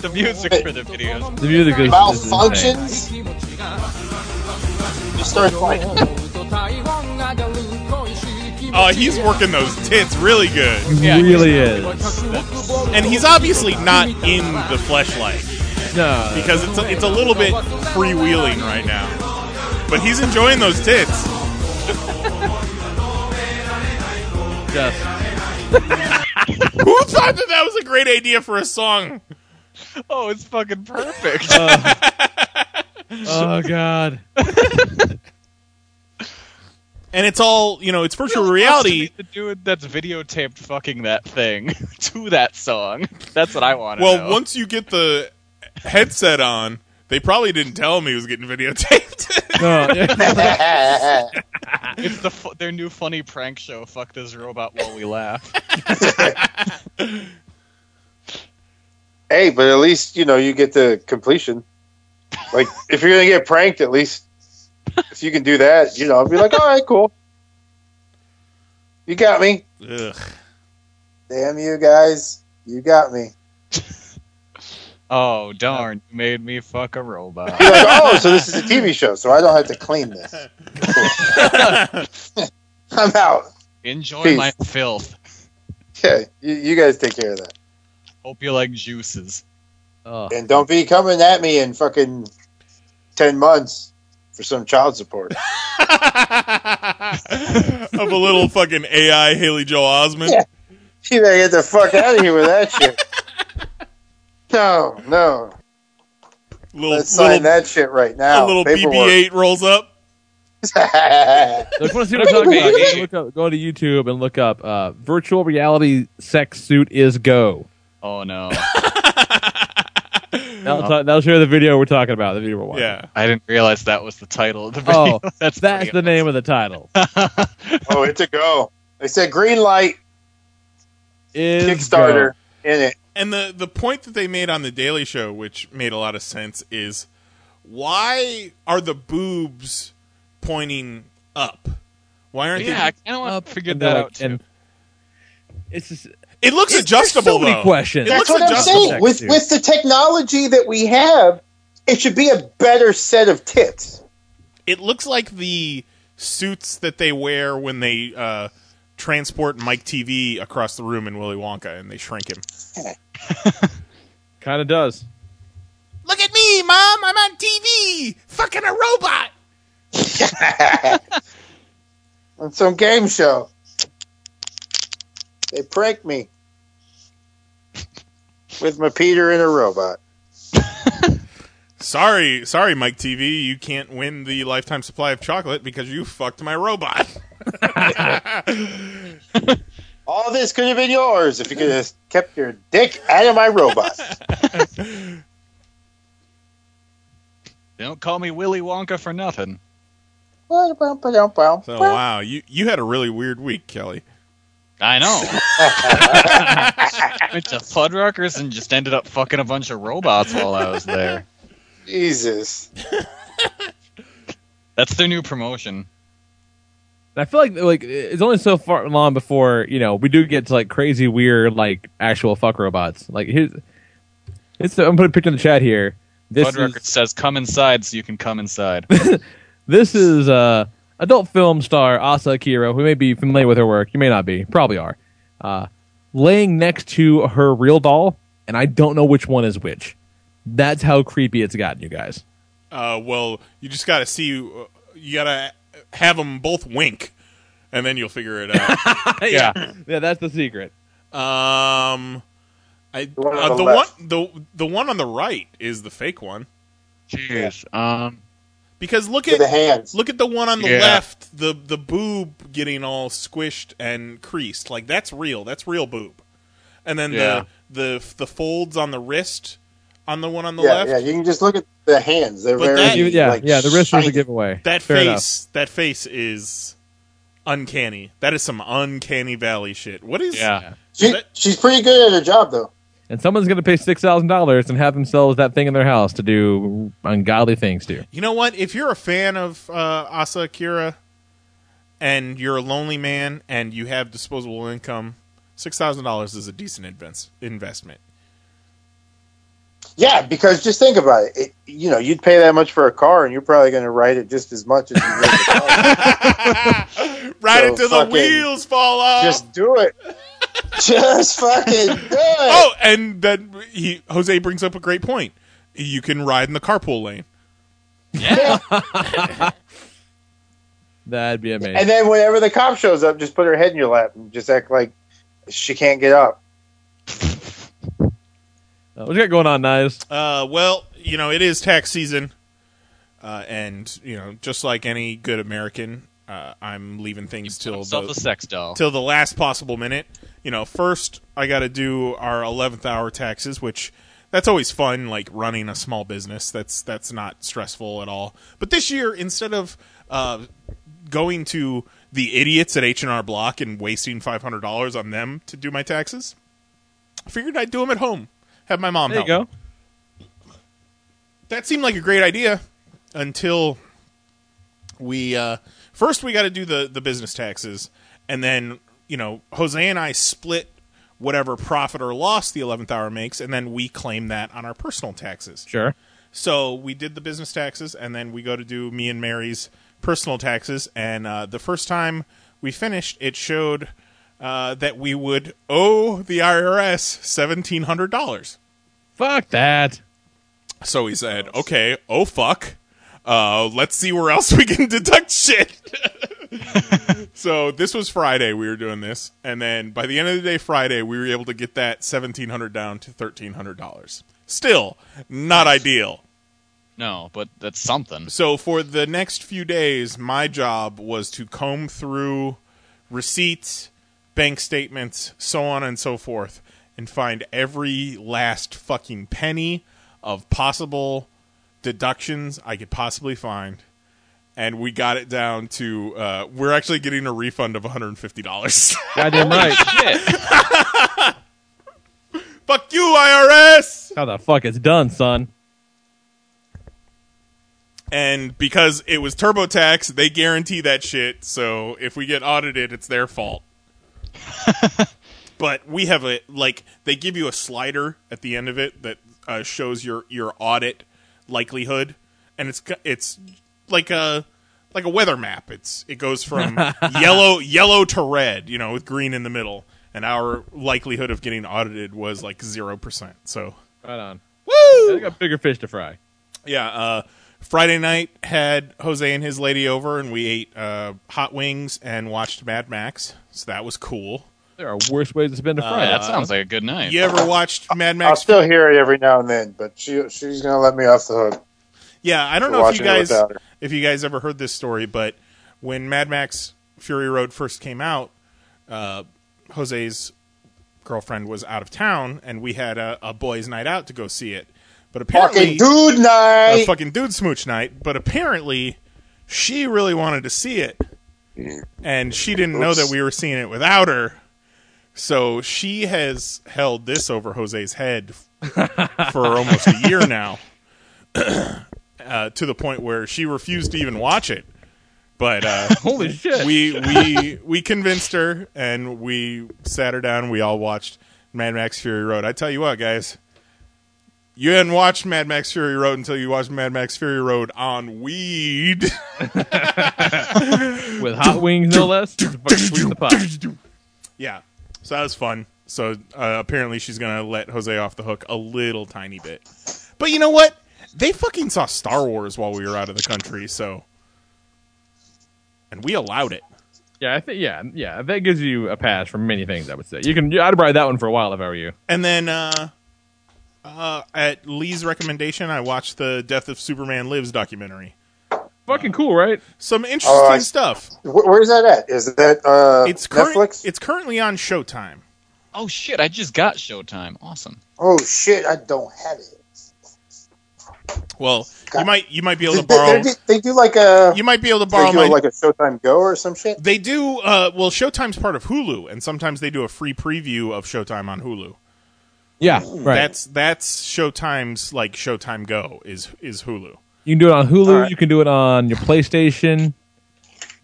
the music for the video. The music is, is insane. malfunctions. You start like, oh, he's working those tits really good, It really is. and he's obviously not in the fleshlight No, because it's a, it's a little bit freewheeling right now. But he's enjoying those tits. just Who thought that that was a great idea for a song? Oh, it's fucking perfect. Uh, oh god. And it's all you know. It's virtual Really reality. wants to be The dude that's videotaped fucking that thing to that song. That's what I want Well, know. once you get the headset on, they probably didn't tell him he was getting videotaped. No, it's the fu- their new funny prank show. Fuck this robot while we laugh. hey, but at least you know you get the completion. Like if you're gonna get pranked, at least if you can do that, you know, I'll be like, all right, cool. You got me. Ugh. Damn you guys, you got me. Oh darn! You made me fuck a robot. You're like, oh, so this is a TV show, so I don't have to clean this. I'm out. Enjoy Peace. my filth. Okay, you, you guys take care of that, Hope you like juices. Oh. and don't be coming at me and fucking ten months for some child support. of a little fucking AI Haley Joel Osment. Yeah. You better get the fuck out of here with that shit. No, no. Little, Let's sign little, that shit right now. a little Paperwork. BB-8 rolls up. So if you want to see what I'm talking about, look up, go to YouTube and look up uh, virtual reality sex suit is go. Oh no! That'll, um, ta- that'll show the video we're talking about. The video we're watching. Yeah. I didn't realize that was the title of the oh, video. Oh, that's that's pretty the name of the title. oh, it's a go. They said green light Is Kickstarter in it. And the the point that they made on the Daily Show, which made a lot of sense, is why are the boobs pointing up? Why aren't they. Yeah, I they? kind of want to figure that out too. and it's just It looks There's adjustable so many though. questions. It That's looks what I'm saying. With with the technology that we have, it should be a better set of tits. It looks like the suits that they wear when they uh, transport Mike TV across the room in Willy Wonka, and they shrink him. kind of does. Look at me, mom! I'm on TV, fucking a robot. On some game show. They pranked me. With my Peter and a robot. Sorry, sorry, Mike TV, you can't win the lifetime supply of chocolate because you fucked my robot. All this could have been yours if you could have kept your dick out of my robot. Don't call me Willy Wonka for nothing. So wow, you you had a really weird week, Kelly. I know. Went to Fuddruckers and just ended up fucking a bunch of robots while I was there. Jesus. That's their new promotion. I feel like like it's only so far long before you know we do get to like crazy weird like actual fuck robots. Like here's it's I'm putting a picture in the chat here. This Fuddruckers is says come inside so you can come inside. this is uh adult film star Asa Akira, who may be familiar with her work. You may not be, probably are. Uh, laying next to her real doll, and I don't know which one is which. That's how creepy it's gotten, you guys. Uh, well, you just got to see. uh, You got to have them both wink, and then you'll figure it out. yeah, yeah, that's the secret. um, I one on uh, the the one the the one on the right is the fake one Jeez. Um. Because look at the hands. Look at the one on the Yeah. left, the the boob getting all squished and creased. Like that's real. That's real boob. And then Yeah. the the the folds on the wrist on the one on the yeah, left. yeah. You can just look at the hands. They're But very that- yeah, like, yeah. The wrist was a giveaway. That Fair enough. face, that face is uncanny. That is some uncanny valley shit. What is? Yeah. She, she's pretty good at her job, though. And someone's going to pay six thousand dollars and have themselves that thing in their house to do ungodly things to. You know what? If you're a fan of uh, Asa Akira and you're a lonely man and you have disposable income, six thousand dollars is a decent invest- investment. Yeah, because just think about it. it. You know, you'd pay that much for a car, and you're probably going to ride it just as much as you would the car. Right So until the wheels fall off. Just do it. Just fucking do it. oh, and then he Jose brings up a great point. You can ride in the carpool lane. Yeah. That'd be amazing. And then whenever the cop shows up, just put her head in your lap and just act like she can't get up. Uh, what you got going on, Knize? Uh, well, you know it is tax season, uh, and you know just like any good American, uh, I'm leaving things till the a sex doll. till the last possible minute. You know, first I got to do our 11th hour taxes, which that's always fun like running a small business. That's that's not stressful at all. But this year instead of uh, going to the idiots at H&R Block and wasting $500 on them to do my taxes, I figured I'd do them at home. Have my mom There you help. go. That seemed like a great idea until we uh, first we got to do the the business taxes, and then you know Jose and I split whatever profit or loss the eleventh hour makes, and then we claim that on our personal taxes. Sure. So we did the business taxes, and then we go to do me and Mary's personal taxes. And uh, the first time we finished, it showed uh, that we would owe the IRS seventeen hundred dollars. Fuck that. So he said, "Okay, oh fuck, uh, let's see where else we can deduct shit." so this was Friday. We were doing this, and then by the end of the day, Friday, we were able to get that seventeen hundred down to thirteen hundred dollars. Still not ideal. No, but that's something. So for the next few days, my job was to comb through receipts, bank statements, so on and so forth, and find every last fucking penny of possible deductions I could possibly find. And we got it down to uh, we're actually getting a refund of $150. Goddamn right. Fuck you, IRS! How the fuck it's done, son? And because it was TurboTax, they guarantee that shit. So if we get audited, it's their fault. but we have a like they give you a slider at the end of it that uh, shows your your audit likelihood, and it's it's like a like a weather map. It's it goes from yellow yellow to red, you know, with green in the middle. And our likelihood of getting audited was like zero percent. So Right on. woo! I got bigger fish to fry. Yeah, uh, Friday night had Jose and his lady over, and we ate uh, hot wings and watched Mad Max. So that was cool. There are worse ways to spend a Uh, Friday. that sounds like a good night. You ever watched Mad Max? I'll still hear it every now and then, but she she's going to let me off the hook. Yeah, I don't know if you guys if you guys ever heard this story, but when Mad Max Fury Road first came out, uh, Jose's girlfriend was out of town, and we had a, a boys' night out to go see it. But apparently, Fucking dude a night. fucking dude smooch night. But apparently, she really wanted to see it, and she didn't know that we were seeing it without her. So she has held this over Jose's head for almost a year now, uh, to the point where she refused to even watch it. But uh, Holy shit. we we we convinced her, and we sat her down. We all watched Mad Max Fury Road. I tell you what, guys, you hadn't watched Mad Max Fury Road until you watched Mad Max Fury Road on weed. With hot wings, no less. Just fucking sweeten the pot. yeah, so that was fun. So uh, apparently, she's gonna let Jose off the hook a little tiny bit. But you know what? they fucking saw Star Wars while we were out of the country, so and we allowed it. Yeah, I think yeah, yeah. That gives you a pass for many things. I would say you can. I'd ride that one for a while if I were you. And then uh, uh, at Lee's recommendation, I watched the Death of Superman Lives documentary. Fucking cool, right? Some interesting Oh, stuff. Wh- Where's that at? Is that uh, It's current, Netflix? It's currently on Showtime. Oh shit! I just got Showtime. Awesome. oh shit, I don't have it. Well, you might you might be able to borrow. they, they do like a You might be able to they borrow do my. like a Showtime Go or some shit. They do. Uh, well, Showtime's part of Hulu, and sometimes they do a free preview of Showtime on Hulu. Yeah, right. That's that's Showtime's like Showtime Go is is Hulu. You can do it on Hulu. All right. You can do it on your PlayStation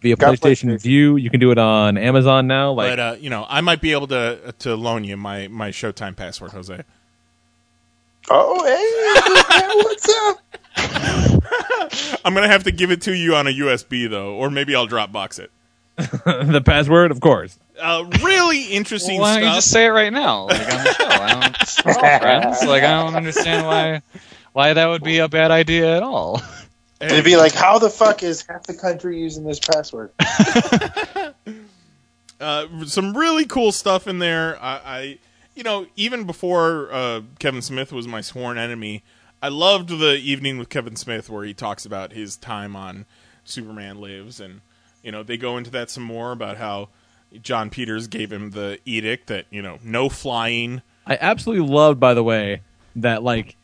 via Got PlayStation PlayStation. Vue. You can do it on Amazon now. Like, but uh, you know, I might be able to to loan you my my Showtime password, Jose. Oh, hey, what's up? I'm gonna have to give it to you on a USB though, or maybe I'll Dropbox it. the password, of course. Uh, really interesting Well, why don't you just say it right now, like on the show? I don't, we're all friends. Like I don't understand why why that would be a bad idea at all. They'd be like, how the fuck is half the country using this password? uh, some really cool stuff in there. I, I you know, even before uh, Kevin Smith was my sworn enemy, I loved the evening with Kevin Smith where he talks about his time on Superman Lives, and you know, they go into that some more about how Jon Peters gave him the edict that you know, no flying. I absolutely loved, by the way, that like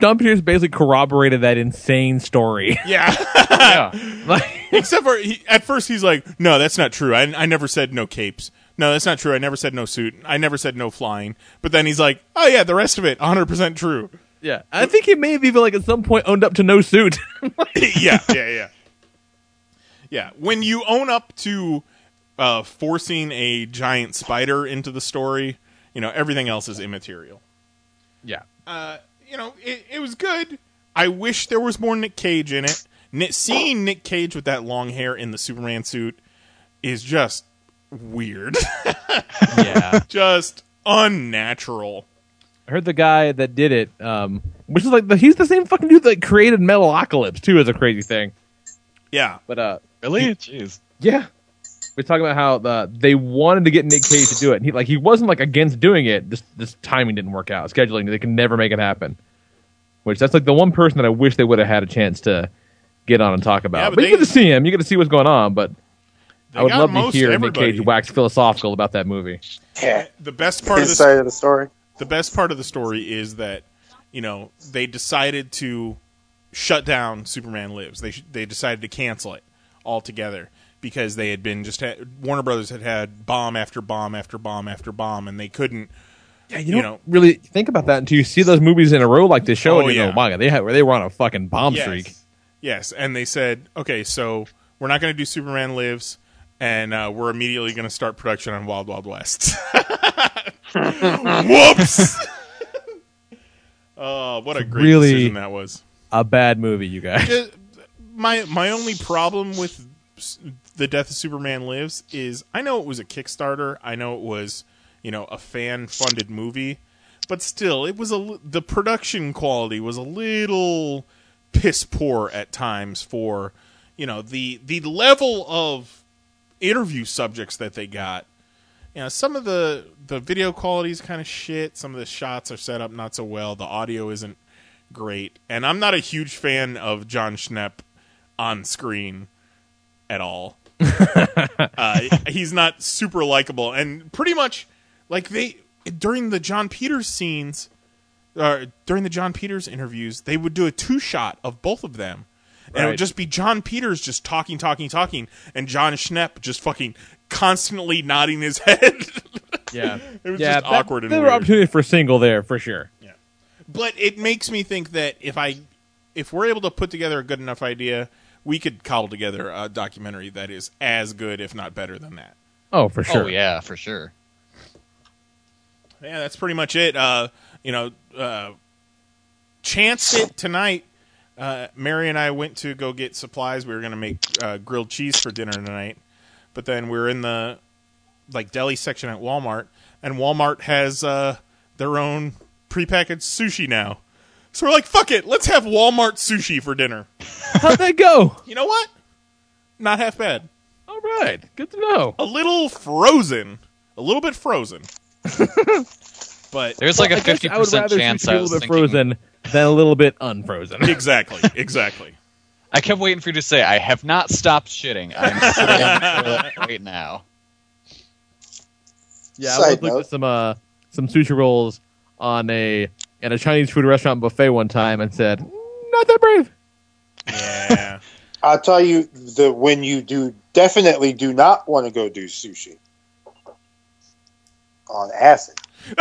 Jon Peters basically corroborated that insane story. Yeah. yeah. like, Except for he, at first he's like, no, that's not true. I, I never said no capes. No, that's not true. I never said no suit. I never said no flying. But then he's like, oh yeah, the rest of it, 100% true. yeah, I think he may have even like at some point owned up to no suit. yeah, yeah, yeah. Yeah, when you own up to uh, forcing a giant spider into the story, you know, everything else is immaterial. yeah, Uh, you know, it, it was good. I wish there was more Nick Cage in it. Ni- seeing Nick Cage with that long hair in the Superman suit is just weird. yeah. just unnatural. I heard the guy that did it, um, which is like the, he's the same fucking dude that created Metalocalypse too, is a crazy thing. Yeah. But uh, Really? Jeez. yeah, we're talking about how the they wanted to get Nick Cage to do it, and he like he wasn't like against doing it. Just this timing didn't work out. Scheduling, they could never make it happen. Which that's like the one person that I wish they would have had a chance to get on and talk about. Yeah, but but you get to see him, you get to see what's going on. But I would love to hear everybody. Nick Cage wax philosophical about that movie. Yeah. The best part of His this side of the story. the best part of the story is that you know they decided to shut down Superman Lives. They sh- they decided to cancel it altogether because they had been just had, Warner Brothers had had bomb after bomb after bomb after bomb, and they couldn't. Yeah, You you, know- really think about that until you see those movies in a row like this show, Oh, and you yeah. go, "My God, they had they were on a fucking bomb yes, streak." yes, and they said, okay, so we're not going to do Superman Lives. And uh, we're immediately going to start production on Wild Wild West. Whoops! oh, what a great really- decision that was. A bad movie, you guys. Just- my my only problem with the death of Superman lives is I know it was a Kickstarter. I know it was you know a fan funded movie, but still it was a the production quality was a little piss poor at times for you know the the level of interview subjects that they got. You know, some of the the video quality is kind of shit. Some of the shots are set up not so well. The audio isn't great, and I'm not a huge fan of Jon Schnepp on screen at all. uh, he's not super likable, and pretty much like they during the Jon Peters scenes, uh, during the Jon Peters interviews, they would do a two shot of both of them. And it would just be Jon Peters just talking, talking, talking, and Jon Schnepp just fucking constantly nodding his head. Yeah, It was yeah, just that- awkward and There were weird. opportunities for a single there for sure. Yeah. But it makes me think that if I if we're able to put together a good enough idea, we could cobble together a documentary that is as good, if not better, than that. Oh, for sure. Oh yeah, for sure. Yeah, that's pretty much it. Uh, you know, uh, chance it tonight. Uh, Mary and I went to go get supplies. We were going to make uh, grilled cheese for dinner tonight, but then we are in the like deli section at Walmart, and Walmart has uh, their own prepackaged sushi now. So we're like, fuck it, let's have Walmart sushi for dinner. How'd that go? You know what? Not half bad. All right, good to know. A little frozen, a little bit frozen, but There's like Well, a I guess fifty I would percent rather chance sushi be I a was little bit thinking. frozen than a little bit unfrozen. exactly, exactly. I kept waiting for you to say, "I have not stopped shitting. I'm sitting on the toilet right now." Yeah, I Side was looking note. at some uh some sushi rolls on a at a Chinese food restaurant buffet one time and said, "Mm, not that brave. Yeah. I'll tell you the when you do definitely do not want to go do sushi on acid.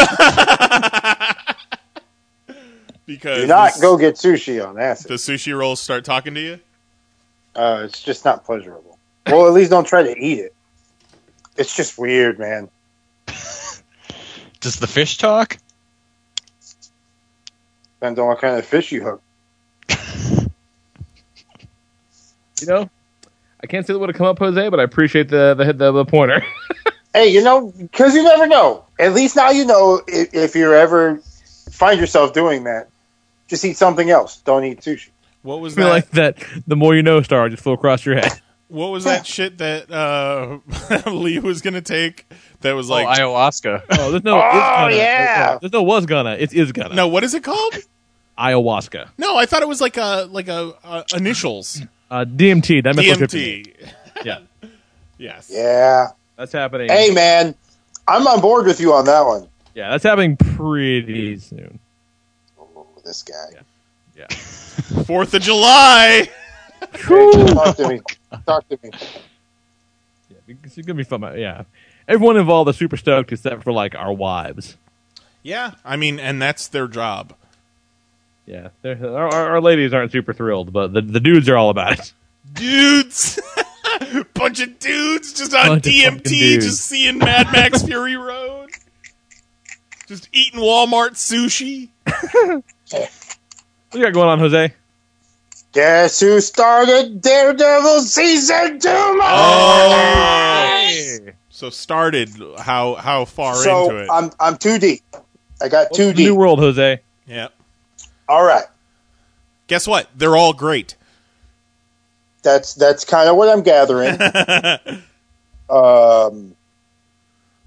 because Do not the, go get sushi on acid. the sushi rolls start talking to you. Uh, it's just not pleasurable. Well, at least don't try to eat it. It's just weird, man. Does the fish talk? Depends on what kind of fish you hook. You know, I can't say that would have come up, Jose, but I appreciate the the the, the pointer. Hey, you know, because you never know. At least now you know if, if you ever find yourself doing that, just eat something else. Don't eat sushi. What was I feel that? like that. The more you know, star just flew across your head. What was that shit that uh, Lee was gonna take? That was like oh, ayahuasca. Oh, there's no. Oh, is gonna. yeah. There's no was gonna. It is gonna. no. What is it called? ayahuasca. No, I thought it was like a like a uh, initials Uh, DMT. Dimethyltryptamine. DMT. Yeah, Yes. Yeah. that's happening. Hey, man, I'm on board with you on that one. Yeah, that's happening pretty soon. Oh, this guy. Yeah. Fourth of July. Talk to me. Talk to me. Yeah, it's gonna be fun. Yeah, everyone involved is super stoked except for like our wives. Yeah, I mean, and that's their job. Yeah, they're- our, our, our ladies aren't super thrilled, but the the dudes are all about it. Dudes, bunch of dudes just on Bunch DMT, just seeing Mad Max Fury Road, just eating Walmart sushi. What you got going on, Jose? Guess who started Daredevil season two? Oh, so started how how far so into it? I'm I'm too deep. I got too deep. New world, Jose. yeah. All right. Guess what? They're all great. That's that's kind of what I'm gathering. um,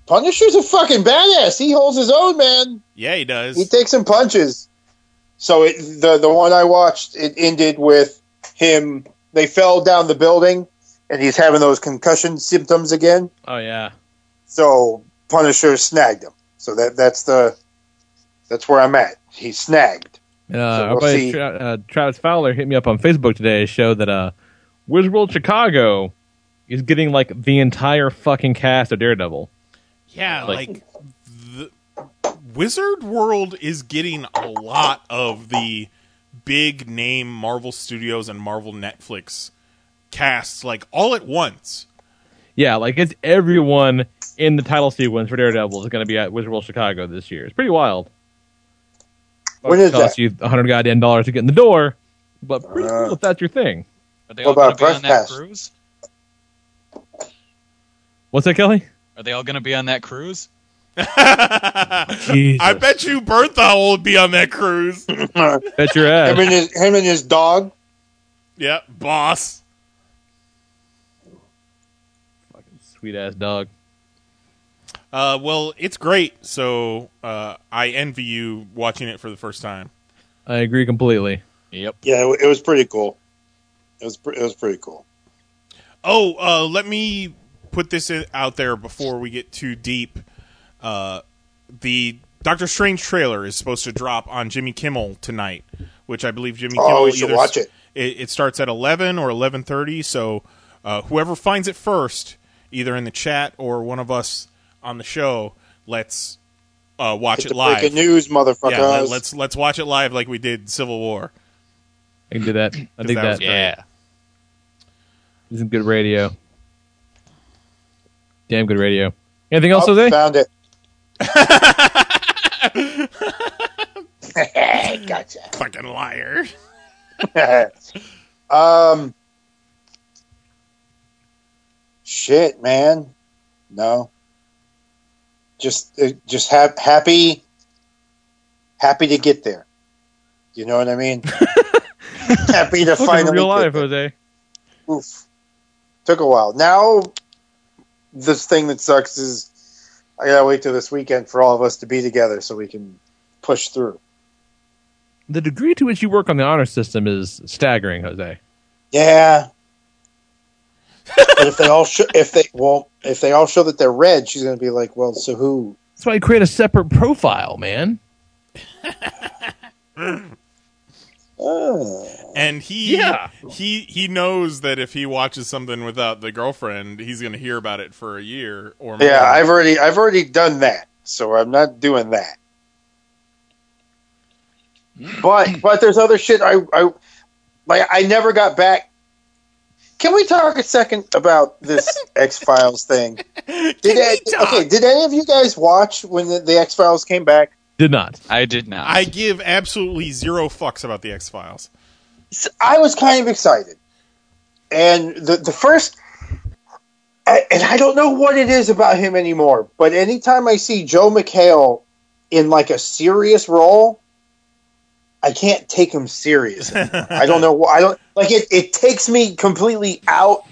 Punisher's a fucking badass. He holds his own, man. Yeah, he does. He takes some punches. So it, the the one I watched, it ended with him. They fell down the building, and he's having those concussion symptoms again. Oh yeah, So Punisher snagged him. So that that's the that's where I'm at. He's snagged. uh, So our we'll buddy see. Tra- uh, Travis Fowler hit me up on Facebook today to show that uh, Wizard World Chicago is getting like the entire fucking cast of Daredevil. Yeah, Like- like, the Wizard World is getting a lot of the big name Marvel Studios and Marvel Netflix casts like all at once. Yeah, like it's everyone in the title sequence for Daredevil is going to be at Wizard World Chicago this year. It's pretty wild. When is cost that? you a hundred goddamn dollars to get in the door, but pretty Uh. cool if that's your thing. Are they What all about to be press on that pass? cruise? What's that, Kelly? Are they all going to be on that cruise? Jesus. I bet you Bernthal will be on that cruise. Bet your ass. Him and his him and his dog. yep, boss. Fucking sweet ass dog. Uh, well, it's great. So uh, I envy you watching it for the first time. I agree completely. Yep. Yeah, it, it was pretty cool. It was pre- it was pretty cool. Oh, uh, let me put this in, out there before we get too deep. Uh, the Doctor Strange trailer is supposed to drop on Jimmy Kimmel tonight, which I believe Jimmy Oh, Kimmel we should watch it. It, it starts at eleven or eleven thirty. So uh, whoever finds it first, either in the chat or one of us on the show, let's uh, watch Get it the live. breaking news, motherfuckers. Yeah, let, let's let's watch it live like we did Civil War. I can do that. I think that was that Yeah. is some good radio. Damn good radio. Anything else, Oh, Jose? found it. gotcha. Fucking liar. um, shit, man. No, just uh, just ha- happy, happy to get there. You know what I mean? Happy to Look in finally real life. Jose. Oof. Took a while. Now, this thing that sucks is I gotta wait till this weekend for all of us to be together so we can push through. The degree to which you work on the honor system is staggering, Jose. Yeah. but if they all show, if they well, if they all show that they're red, she's gonna be like, well, so who? That's why you create a separate profile, man. And he Yeah. he he knows that if he watches something without the girlfriend, he's going to hear about it for a year or more. yeah, I've already I've already done that, so I'm not doing that. But hmm. but there's other shit I I like I never got back. Can we talk a second about this X Files thing? Did we talk? okay? Did any of you guys watch when the, the X Files came back? Did not. I did not. I give absolutely zero fucks about the X Files. I was kind of excited, and the the first, I- and I don't know what it is about him anymore. But anytime I see Joel McHale in like a serious role, I can't take him serious. I don't know. why- I don't like it. It takes me completely out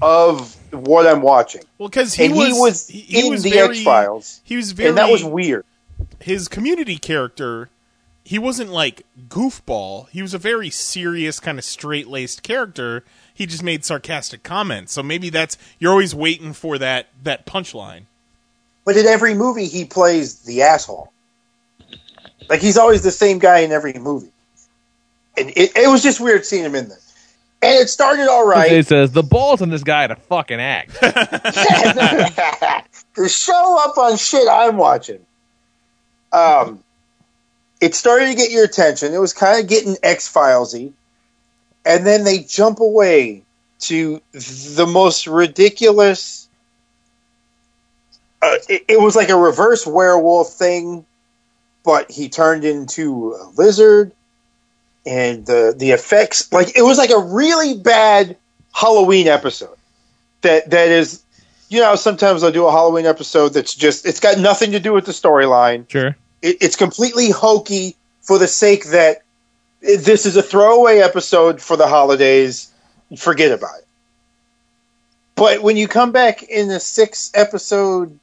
of what I'm watching. Well, because he, was, he was he, he in was the X Files, He was very and that was weird. His community character. He wasn't like goofball. He was a very serious, kind of straight laced character. He just made sarcastic comments. So maybe that's you're always waiting for that that punchline. But in every movie, he plays the asshole. Like he's always the same guy in every movie, and it, it was just weird seeing him in there. And it started all right. Jose right. says the balls on this guy to fucking act. to show up on shit I'm watching. Um, it started to get your attention. It was kind of getting X Filesy, and then they jump away to the most ridiculous. Uh, it, it was like a reverse werewolf thing, but he turned into a lizard, and the the effects like it was like a really bad Halloween episode. That that is you know, sometimes I'll do a Halloween episode that's just, it's got nothing to do with the storyline. Sure. It, it's completely hokey for the sake that it- this is a throwaway episode for the holidays. Forget about it. But when you come back in a six episode,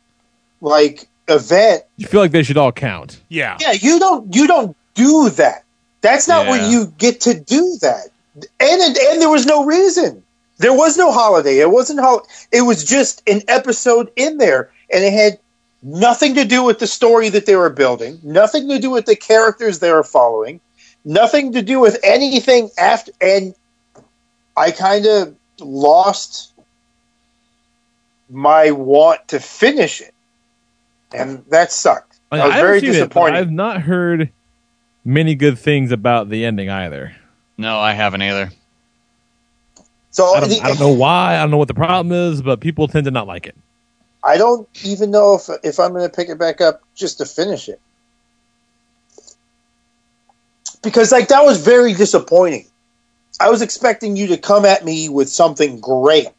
like, event, You feel like they should all count. Yeah. yeah, you don't, you don't do that. That's not when Yeah. you get to do that. And, and, and there was no reason. There was no holiday. It wasn't hol- It was just an episode in there, and it had nothing to do with the story that they were building, nothing to do with the characters they were following, nothing to do with anything after. And I kind of lost my want to finish it, and that sucked. I, That was I very disappointed. it. I've not heard many good things about the ending either. no, I haven't either. So I don't, the- I don't know why. I don't know what the problem is, but people tend to not like it. I don't even know if if I'm going to pick it back up just to finish it. Because like that was very disappointing. I was expecting you to come at me with something great.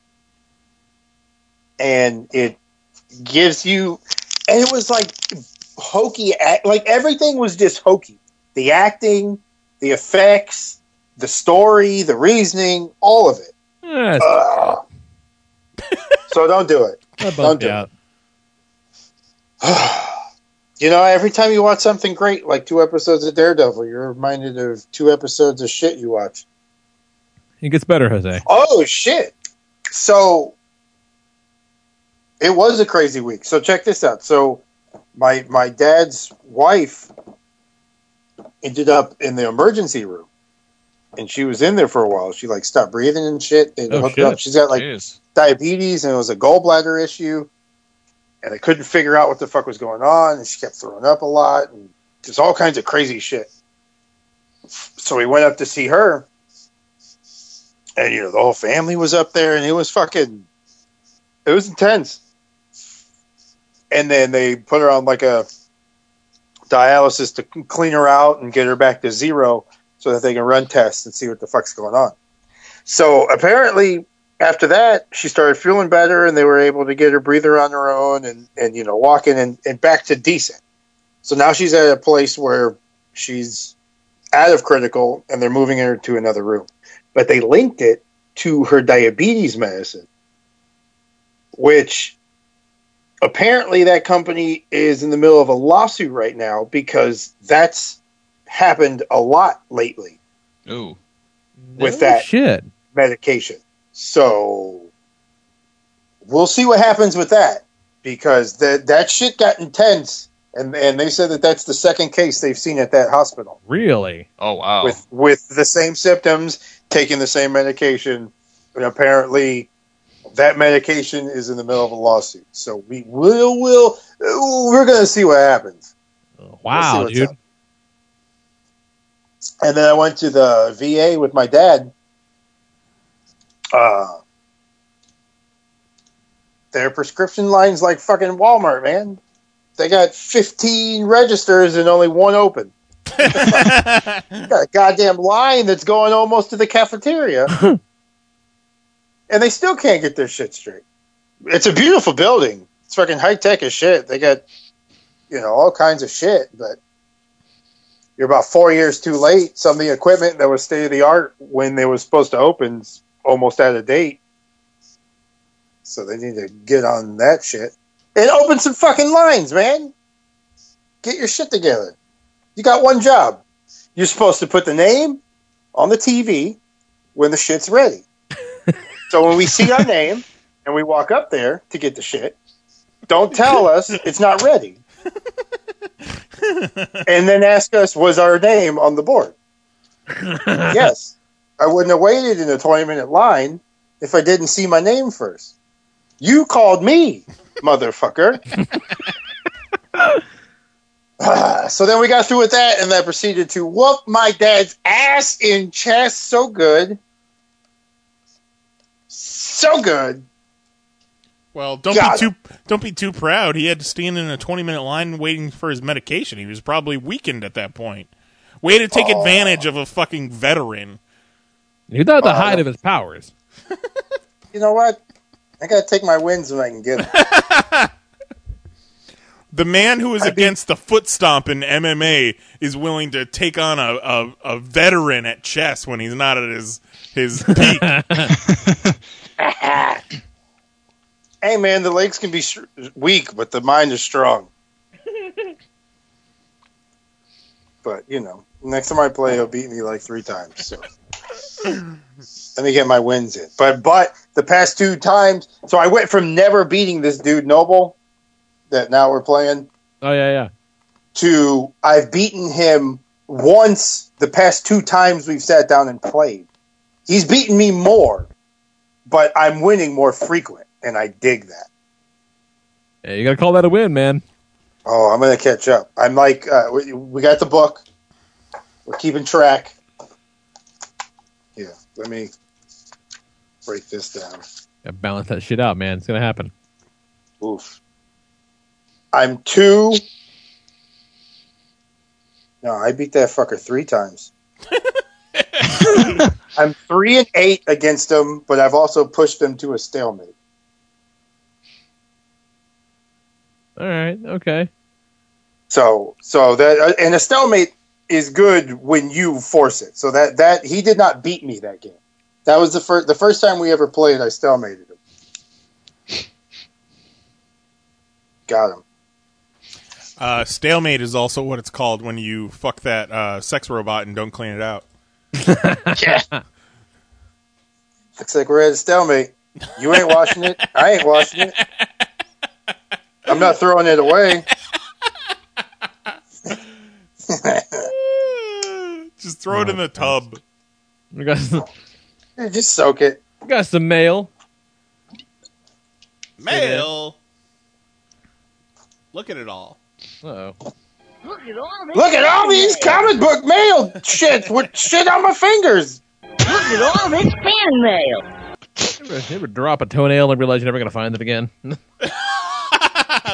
And it gives you and it was like hokey like everything was just hokey. The acting, the effects, the story, the reasoning, all of it. Eh, Ugh. so don't do it. don't do me it. you know, every time you watch something great, like two episodes of Daredevil, you're reminded of two episodes of shit you watch. It gets better, Jose. Oh shit! So it was a crazy week. So check this out. So my my dad's wife ended up in the emergency room, and she was in there for a while. She like stopped breathing and shit. They Oh, hooked shit. up. She's got like Jeez. diabetes and it was a gallbladder issue. And I couldn't figure out what the fuck was going on. And she kept throwing up a lot and just all kinds of crazy shit. So we went up to see her. And, you know, the whole family was up there and it was fucking, it was intense. And then they put her on like a dialysis to clean her out and get her back to zero so that they can run tests and see what the fuck's going on. So apparently, after that, she started feeling better, and they were able to get her breather on her own, and and you know walking and, and back to decent. So now she's at a place where she's out of critical and they're moving her to another room. But they linked it to her diabetes medicine, which apparently that company is in the middle of a lawsuit right now because that's happened a lot lately Ooh. with No that shit. medication. So we'll see what happens with that because that that shit got intense, and and they said that that's the second case they've seen at that hospital Really? Oh wow. with with the same symptoms, taking the same medication, and apparently that medication is in the middle of a lawsuit. So we will will we're gonna see what happens. Wow, what's dude. up. And then I went to the VA with my dad. Uh, their prescription line's like fucking Walmart, man. They got 15 registers and only one open. got a goddamn line that's going almost to the cafeteria. and they still can't get their shit straight. It's a beautiful building. It's fucking high tech as shit. They got, you know, all kinds of shit, but you're about four years too late. Some of the equipment that was state of the art when they were supposed to open is almost out of date. So they need to get on that shit and open some fucking lines, man. Get your shit together. You got one job. You're supposed to put the name on the TV when the shit's ready. so when we see our name and we walk up there to get the shit, don't tell us it's not ready. and then ask us, was our name on the board? yes. I wouldn't have waited in a 20 minute line if I didn't see my name first. You called me, motherfucker. So then we got through with that, and I proceeded to whoop my dad's ass in chest so good. So good. Well, don't Got be too don't be too proud. He had to stand in a twenty minute line waiting for his medication. He was probably weakened at that point. Way to take Oh. advantage of a fucking veteran. He's not at the Oh, height of his powers. You know what? I gotta take my wins when I can get them. The man who is I mean- against the foot stomp in MMA is willing to take on a, a, a veteran at chess when he's not at his his peak. hey man, the legs can be sh- weak, but the mind is strong. but you know, next time I play, he'll beat me like three times. So let me get my wins in. But but the past two times, so I went from never beating this dude Noble that now we're playing Oh yeah, yeah. to I've beaten him once the past two times we've sat down and played. He's beaten me more, but I'm winning more frequent, and I dig that. Yeah, you gotta call that a win, man. Oh, I'm gonna catch up. I'm like, uh, we, we got the book. We're keeping track. Yeah, let me break this down. Gotta balance that shit out, man. It's gonna happen. Oof. I'm two. No, I beat that fucker three times. I'm three and eight against him, but I've also pushed him to a stalemate. All right, okay. So, so that uh, and a stalemate is good when you force it. So that that he did not beat me that game. That was the first the first time we ever played. I stalemated him. Got him. Uh, stalemate is also what it's called when you fuck that uh, sex robot and don't clean it out. yeah. Looks like we're at a stalemate. You ain't washing it. I ain't washing it. I'm not throwing it away. Just throw it in the tub. We got some, Just soak it. we got some mail. Mail. Look at it all. Uh oh. Look at all these comic book mail shit with shit on my fingers. Look at all this fan mail. Ever, ever drop a toenail and realize you're never gonna find it again?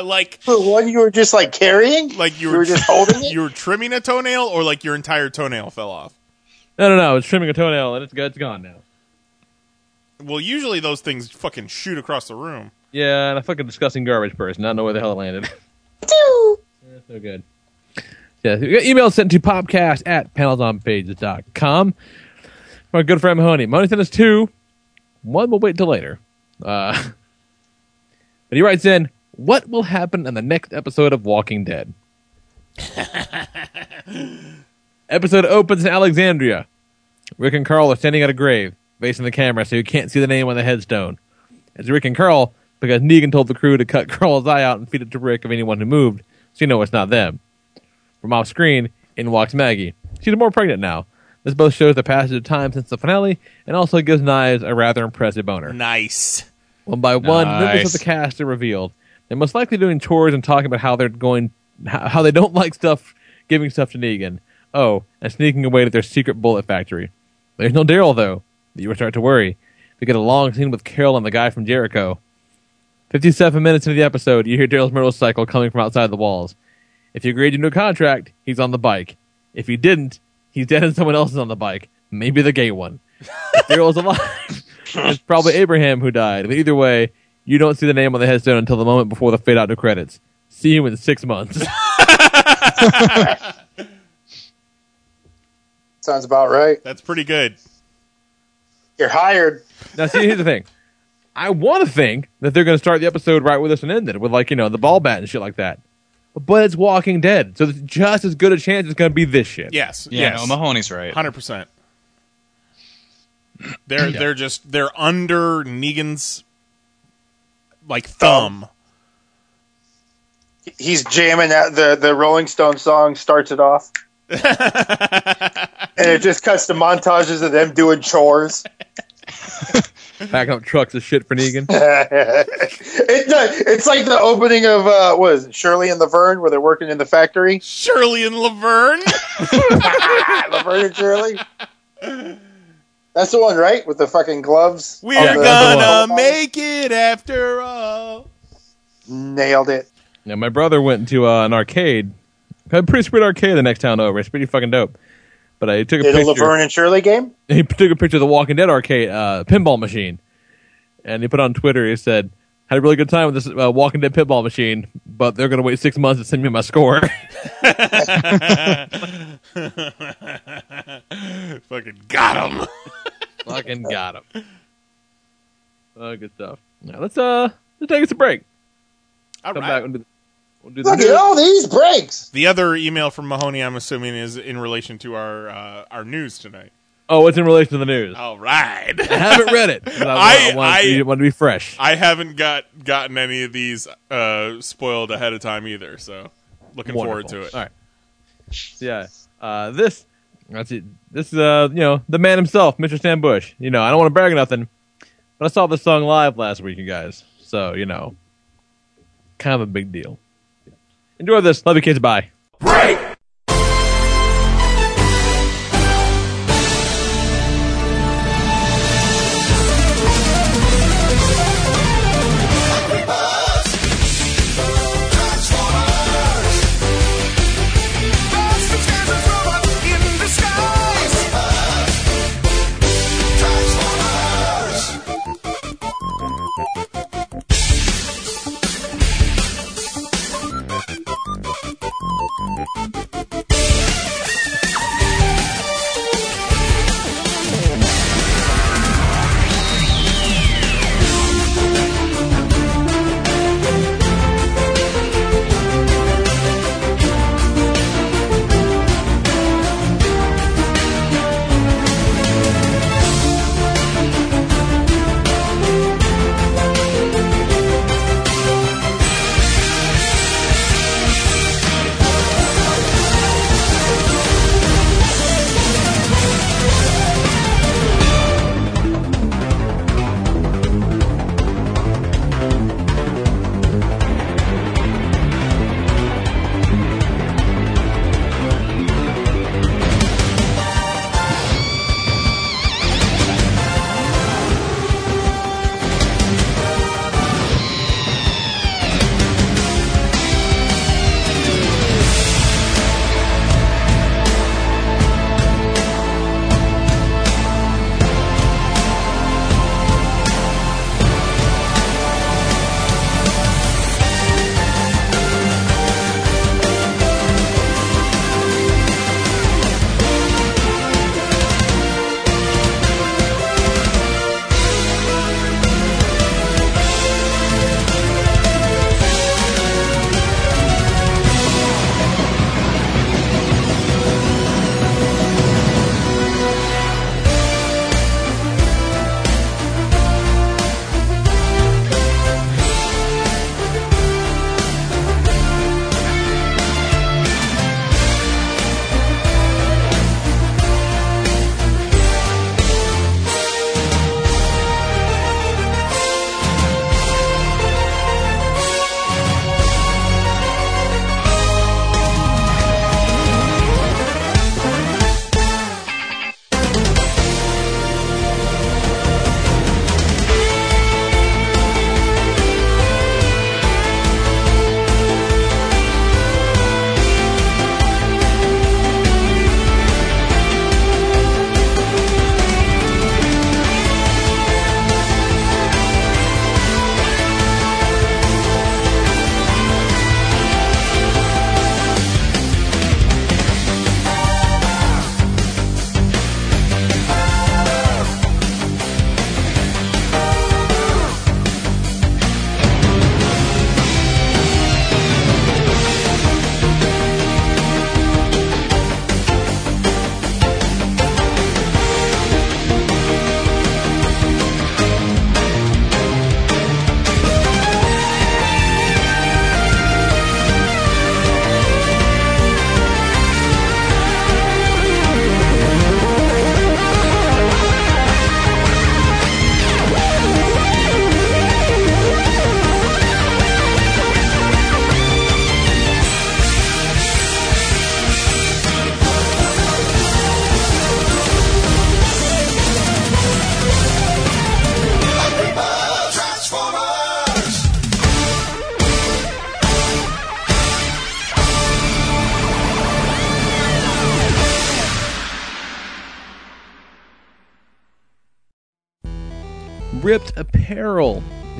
no, like The one you were just like carrying? like you You were, were just holding it? you were trimming a toenail, or like your entire toenail fell off. no, no. I was trimming a toenail and it's, it's gone now. Well, usually those things fucking shoot across the room. Yeah, and a fucking disgusting garbage person. I don't know where the hell it landed. Yeah, so good. Yeah, we got emails sent to podcast at panelsonpages.com. My good friend Mahoney. Mahoney sent us two. One we'll wait until later. Uh, but he writes in, What will happen in the next episode of Walking Dead? episode opens in Alexandria. Rick and Carl are standing at a grave, facing the camera so you can't see the name on the headstone. It's Rick and Carl because Negan told the crew to cut Carl's eye out and feed it to Rick of anyone who moved, so you know it's not them. From off screen, in walks Maggie. She's more pregnant now. This both shows the passage of time since the finale and also gives Knize a rather impressive boner. Nice. One by one, members of the cast are revealed. They're most likely doing chores and talking about how they're going, how they don't like stuff, giving stuff to Negan. Oh, and sneaking away to their secret bullet factory. There's no Daryl though. You would start to worry. We get a long scene with Carol and the guy from Jericho. Fifty-seven minutes into the episode, you hear Daryl's motorcycle coming from outside the walls. If you agreed to a contract, he's on the bike. If you didn't, he's dead and someone else is on the bike. Maybe the gay one. Daryl's alive, it's probably Abraham who died. But either way, you don't see the name on the headstone until the moment before the fade out to credits. See you in six months. Sounds about right. That's pretty good. You're hired. now, see, here's the thing. I want to think that they're going to start the episode right where this one ended, with like you know the ball bat and shit like that. But it's Walking Dead, so there's just as good a chance it's going to be this shit. Yes. Yeah, yes. no, Mahoney's right. Hundred percent. They're they're just they're under Negan's like thumb. He's jamming that the the Rolling Stone song starts it off. and it just cuts to montages of them doing chores. Packing up trucks of shit for Negan. it's, uh, it's like the opening of uh, what is it, Shirley and Laverne, where they're working in the factory. Shirley and Laverne. Laverne and Shirley. That's the one, right? With the fucking gloves. We're the- gonna make it after all. Nailed it. Now my brother went to uh, an arcade. A pretty sweet arcade the next town over. It's pretty fucking dope. But I took a Did a picture. Laverne and Shirley game? he took a picture of the Walking Dead arcade uh, pinball machine, and he put on Twitter. He said, "Had a really good time with this uh, Walking Dead pinball machine, but they're gonna wait six months to send me my score." Fucking got him. fucking got him. Oh, good stuff. Now let's uh let's take us a break. All Come right. back and do, we'll do the Look news. at all these breaks. The other email from Mahoney, I'm assuming, is in relation to our uh, our news tonight. Oh, it's in relation to the news. All right. I haven't read it. I, I- I, want, I- to, want to be fresh. I haven't got gotten any of these uh, spoiled ahead of time either, so looking forward to it. All right. Yeah. Uh, this, that's it. This is, uh, you know, the man himself, Mr. Stan Bush. You know, I don't want to brag or nothing, but I saw this song live last week, you guys. So, you know, kind of a big deal. Enjoy this. Love you, kids. Bye. Transformers!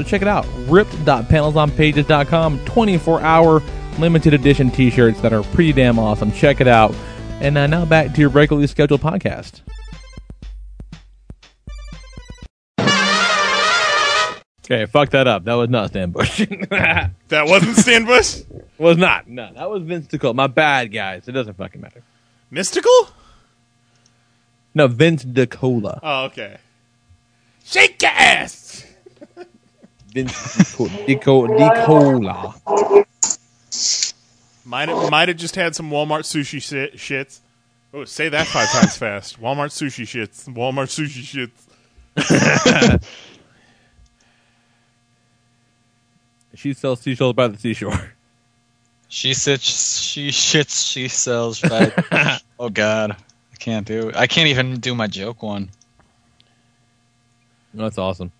So check it out. Ripped.panelsonpages.com. 24 hour limited edition t-shirts that are pretty damn awesome. Check it out. And uh, now back to your regularly scheduled podcast. Okay, fuck that up. That was not Stan Bush. that wasn't Stan Bush? was not. No, that was Vince. My bad, guys. It doesn't fucking matter. Mystical? No, Vince DiCola. Oh, okay. Shake your ass! Vince DiCola. Might have, might have just had some Walmart sushi shit, shits. Oh, say that five times fast. Walmart sushi shits. Walmart sushi shits. she sells seashells by the seashore. She sits, she shits, she sells. Right. oh God, I can't do. I can't even do my joke one. That's awesome.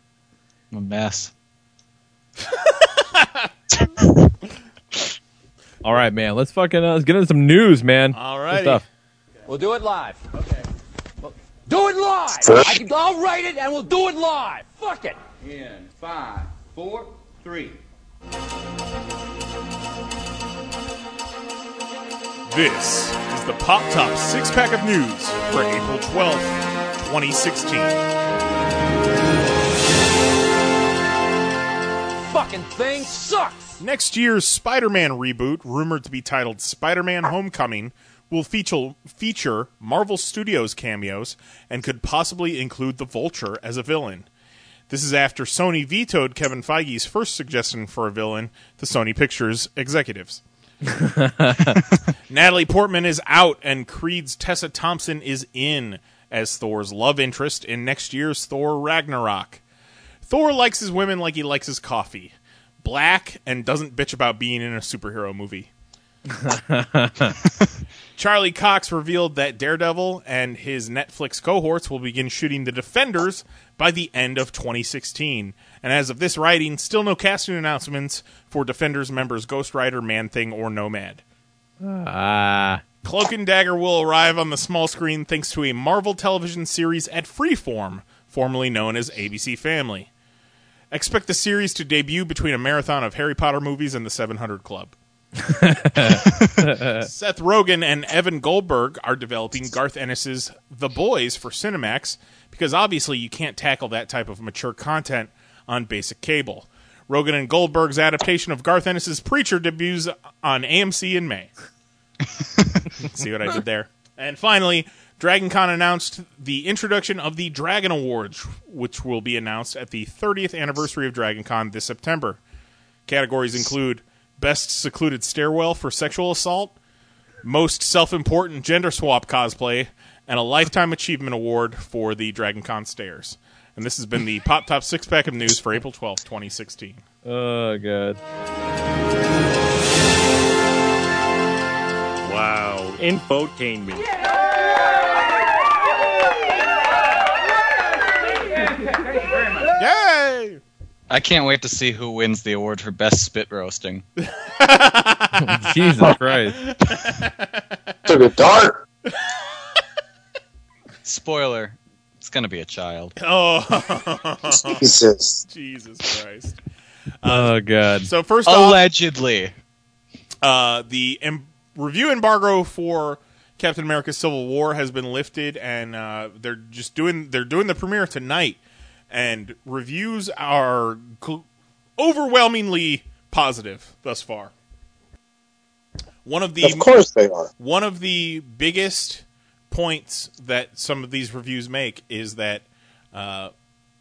I'm a mess. All right, man. Let's fucking uh, let's get into some news, man. All Good stuff. We'll do it live. Okay. Do it live. I can, I'll write it and we'll do it live. Fuck it. In five, four, three. This is the Pop Top six pack of news for April 12th, 2016. Fucking thing sucks. Next year's Spider Man reboot, rumored to be titled Spider Man Homecoming, will feature, feature Marvel Studios cameos and could possibly include the Vulture as a villain. This is after Sony vetoed Kevin Feige's first suggestion for a villain to Sony Pictures executives. Natalie Portman is out, and Creed's Tessa Thompson is in as Thor's love interest in next year's Thor Ragnarok. Thor likes his women like he likes his coffee black and doesn't bitch about being in a superhero movie. Charlie Cox revealed that Daredevil and his Netflix cohorts will begin shooting The Defenders by the end of 2016. And as of this writing, still no casting announcements for Defenders members Ghost Rider, Man Thing, or Nomad. Ah. Cloak and Dagger will arrive on the small screen thanks to a Marvel television series at Freeform, formerly known as ABC Family. Expect the series to debut between a marathon of Harry Potter movies and the 700 Club. Seth Rogen and Evan Goldberg are developing Garth Ennis's The Boys for Cinemax because obviously you can't tackle that type of mature content on basic cable. Rogen and Goldberg's adaptation of Garth Ennis's Preacher debuts on AMC in May. See what I did there? And finally, DragonCon announced the introduction of the Dragon Awards, which will be announced at the 30th anniversary of DragonCon this September. Categories include Best Secluded Stairwell for Sexual Assault, Most Self Important Gender Swap Cosplay, and a Lifetime Achievement Award for the DragonCon Stairs. And this has been the Pop Top Six Pack of News for April 12th, 2016. Oh god. Wow. Infotainment. Yay! I can't wait to see who wins the award for best spit roasting. Jesus Christ. Took a dart. Spoiler: It's gonna be a child. Oh, Jesus. Jesus Christ. Oh god. So, first off, Allegedly. uh, the em- review embargo for Captain America: Civil War has been lifted, and uh, they're just doing they're doing the premiere tonight, and reviews are cl- overwhelmingly positive thus far. One of the Of course they are. One of the biggest points that some of these reviews make is that uh,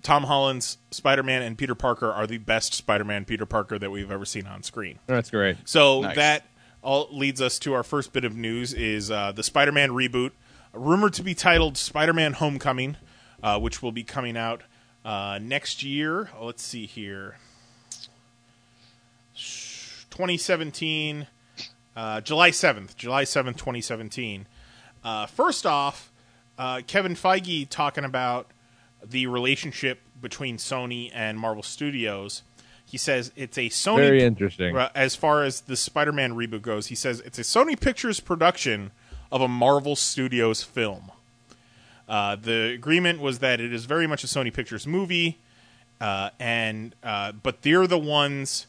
Tom Holland's Spider-Man and Peter Parker are the best Spider-Man Peter Parker that we've ever seen on screen. That's great. So Nice. that all leads us to our first bit of news is uh, the Spider-Man reboot, rumored to be titled Spider-Man: Homecoming, uh, which will be coming out uh, next year. Let's see here, 2017, uh, July 7th, July 7th, 2017. Uh, first off, uh, Kevin Feige talking about the relationship between Sony and Marvel Studios. He says it's a Sony Very interesting. As far as the Spider-Man reboot goes, he says it's a Sony Pictures production of a Marvel Studios film. Uh, the agreement was that it is very much a Sony Pictures movie, uh, and uh, but they're the ones,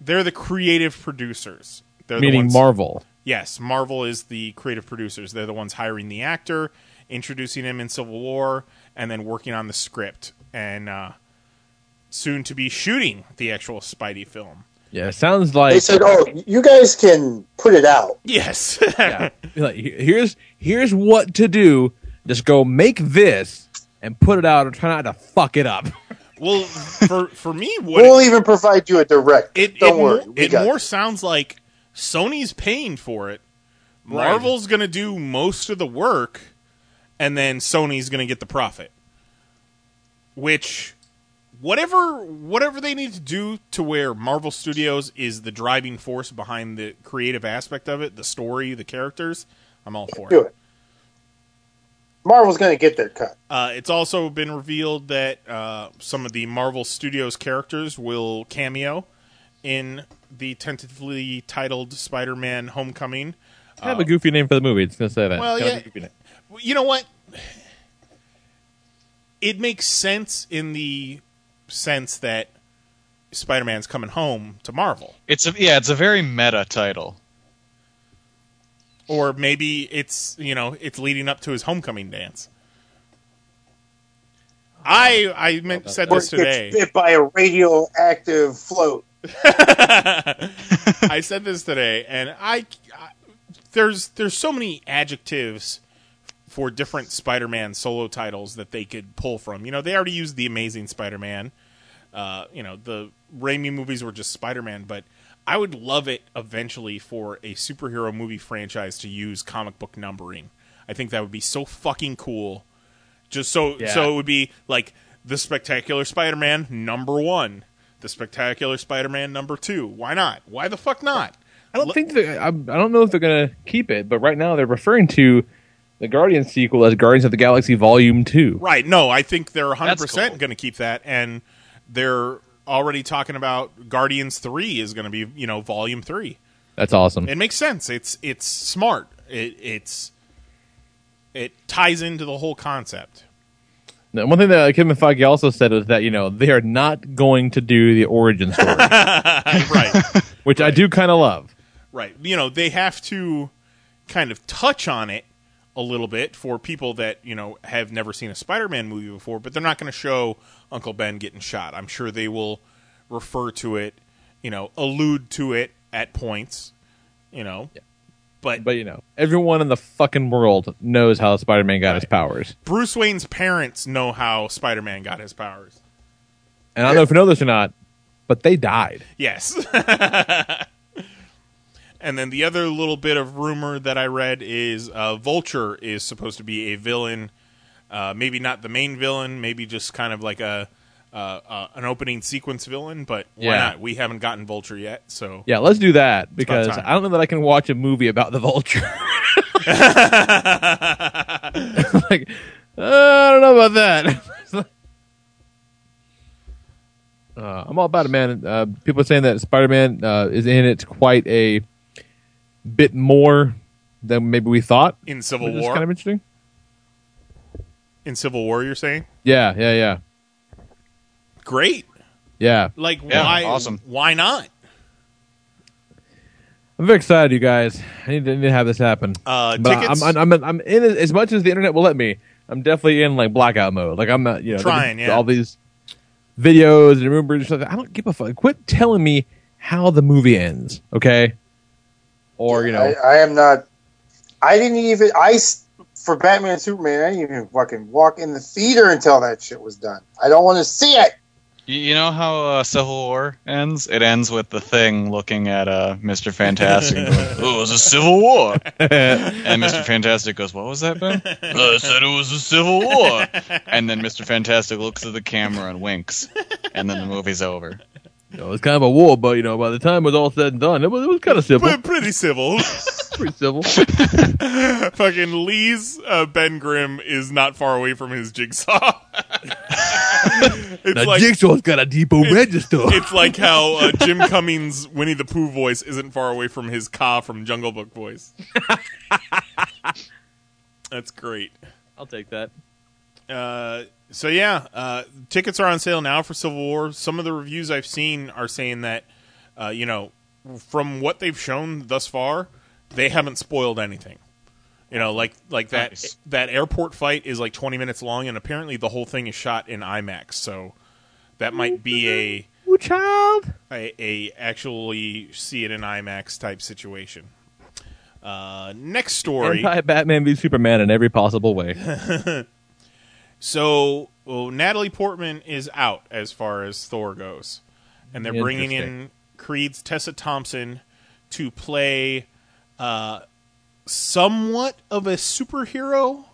they're the creative producers. They're the Meaning ones, Marvel. Yes, Marvel is the creative producers. They're the ones hiring the actor, introducing him in Civil War, and then working on the script, and uh, soon to be shooting the actual Spidey film. Yeah, it sounds like They said, "Oh, you guys can put it out." Yes. yeah. Like, here's here's what to do. Just go make this and put it out and try not to fuck it up. Well, for for me, what We'll even provide you a direct. it, Don't it, worry, more, it more it. sounds like Sony's paying for it. Right. Marvel's going to do most of the work, and then Sony's going to get the profit. Which, whatever whatever they need to do to where Marvel Studios is the driving force behind the creative aspect of it, the story, the characters, I'm all for Do it. Marvel's going to get their cut. Uh, it's also been revealed that uh, some of the Marvel Studios characters will cameo in the tentatively titled Spider-Man: Homecoming. Kind of a goofy name for the movie. It's gonna say that. Well, yeah. a goofy name. You know what? It makes sense in the sense that Spider-Man's coming home to Marvel, It's a yeah, it's a very meta title. Or maybe it's you know it's leading up to his homecoming dance. I I meant said this today. bit by a radioactive float. I said this today, and I, I there's there's so many adjectives for different Spider-Man solo titles that they could pull from. You know, they already used the Amazing Spider-Man. Uh, you know, the Raimi movies were just Spider-Man, but I would love it eventually for a superhero movie franchise to use comic book numbering. I think that would be so fucking cool. Just so Yeah. so it would be like the Spectacular Spider-Man number one, the Spectacular Spider-Man number two. Why not? Why the fuck not? I don't think that, I, I don't know if they're gonna keep it, but right now they're referring to the Guardians sequel as Guardians of the Galaxy Volume Two. Right? No, I think they're 100% cool. going to keep that, and they're already talking about Guardians three is going to be you know Volume three. That's awesome. It makes sense. It's it's smart. It it's it ties into the whole concept. Now, one thing that Kevin Feige also said was that you know they are not going to do the origin story, right, which I do kind of love. right. You know they have to kind of touch on it a little bit for people that you know have never seen a Spider-Man movie before, but they're not going to show Uncle Ben getting shot. I'm sure they will refer to it, you know, allude to it at points, you know. But But you know, everyone in the fucking world knows how Spider-Man got his powers, Bruce Wayne's parents know how Spider-Man got his powers. and I don't know if you know this or not, but they died. Yes. and then the other little bit of rumor that I read is uh, Vulture is supposed to be a villain, uh, maybe not the main villain, maybe just kind of like a uh, uh, an opening sequence villain. But why Yeah. not? We haven't gotten Vulture yet, so Yeah, let's do that because. I don't know that I can watch a movie about the Vulture. like, uh, I don't know about that. uh, I'm all about it, man. Uh, people are saying that Spider-Man uh, is in it quite a bit more than maybe we thought. in Civil War, kind of interesting. in Civil War, you're saying Yeah, yeah, yeah, great. yeah. Like Yeah, why? awesome. Why not? I'm very excited, you guys. I need to, need to have this happen. Uh, but tickets. I'm, I'm, I'm, I'm in as much as the internet will let me. I'm definitely in like blackout mode. Like I'm not, you know, Trying, yeah. all these videos and rumors and stuff. I don't give a fuck. Quit telling me how the movie ends, okay? Or you know, I, I am not. I didn't even. I for Batman and Superman. I didn't even fucking walk in the theater until that shit was done. I don't want to see it. You, you know how uh, Civil War ends? It ends with the Thing looking at uh, Mr. Fantastic and going, "Oh, it was a civil war." and Mr. Fantastic goes, "What was that, Ben?" "Uh, I said it was a civil war. And then Mr. Fantastic looks at the camera and winks, and then the movie's over. You know, it's kind of a war, but you know, by the time it was all said and done, it was it was kind of civil, But pretty civil. pretty civil. Fucking Lee's uh, Ben Grimm is not far away from his jigsaw. it's Now like Jigsaw's got a depot register. it's like how uh, Jim Cummings' Winnie the Pooh voice isn't far away from his Kaa from Jungle Book voice. That's great. I'll take that. Uh, so yeah, uh, tickets are on sale now for Civil War. Some of the reviews I've seen are saying that, uh, you know, from what they've shown thus far, they haven't spoiled anything. You know, like like that Nice. that airport fight is like 20 minutes long, and apparently the whole thing is shot in IMAX. So that might be a Ooh, child. a, a actually see it in IMAX type situation. Uh, next story. Anti Batman v Superman in every possible way. So, well, Natalie Portman is out as far as Thor goes, and they're bringing in Creed's Tessa Thompson to play uh, somewhat of a superhero,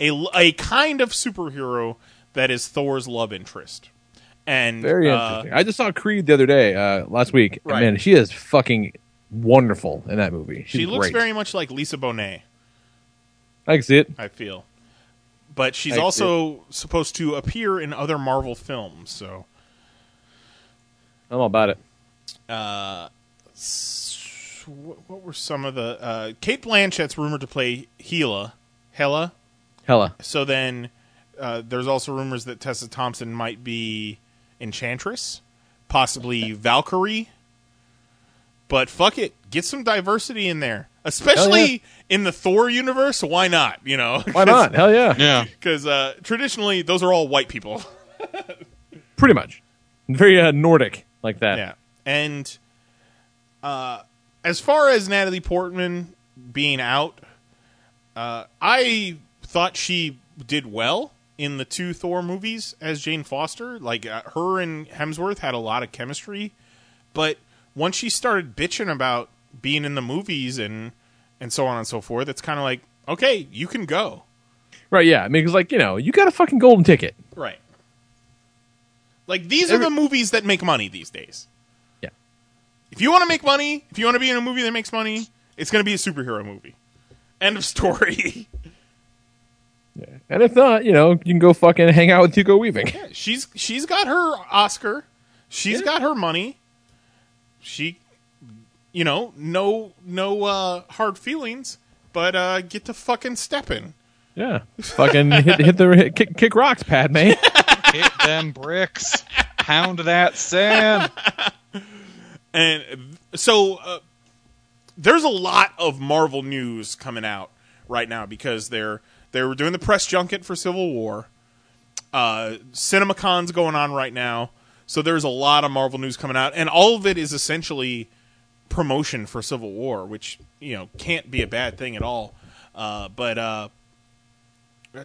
a a kind of superhero that is Thor's love interest. And Very uh, interesting. I just saw Creed the other day, uh, last week. and Right. Man, she is fucking wonderful in that movie. She's she looks great. very much like Lisa Bonet. I can see it. I feel. But she's I also supposed to appear in other Marvel films, so I'm all about it. uh, what were some of the uh, Cate Blanchett's rumored to play Hela, Hela. Hela. So then, uh, there's also rumors that Tessa Thompson might be Enchantress, possibly Valkyrie. But fuck it, get some diversity in there, especially yeah. in the Thor universe. Why not? You know, Why not? Hell yeah. Yeah. Because uh, traditionally, those are all white people. Pretty much. Very uh, Nordic like that. Yeah. And uh, as far as Natalie Portman being out, uh, I thought she did well in the two Thor movies as Jane Foster. Like uh, her and Hemsworth had a lot of chemistry, but once she started bitching about being in the movies and and so on and so forth, it's kind of like okay, you can go. Right, yeah. I mean, because, like, you know, you got a fucking golden ticket. Right. Like these are the movies that make money these days. Yeah. If you want to make money, if you want to be in a movie that makes money, it's going to be a superhero movie. End of story. Yeah. And if not, you know, you can go fucking hang out with Hugo Weaving. Yeah, she's she's got her Oscar. She's got her money. She you know, no no uh hard feelings, but uh get to fucking stepping. Yeah. Fucking hit, hit the hit, kick, kick rocks, Padme. Hit them bricks. Pound that sand. And so uh, there's a lot of Marvel news coming out right now because they're they were doing the press junket for Civil War. Uh, CinemaCon's going on right now, so there's a lot of Marvel news coming out, and all of it is essentially promotion for Civil War, which you know can't be a bad thing at all. Uh, but uh,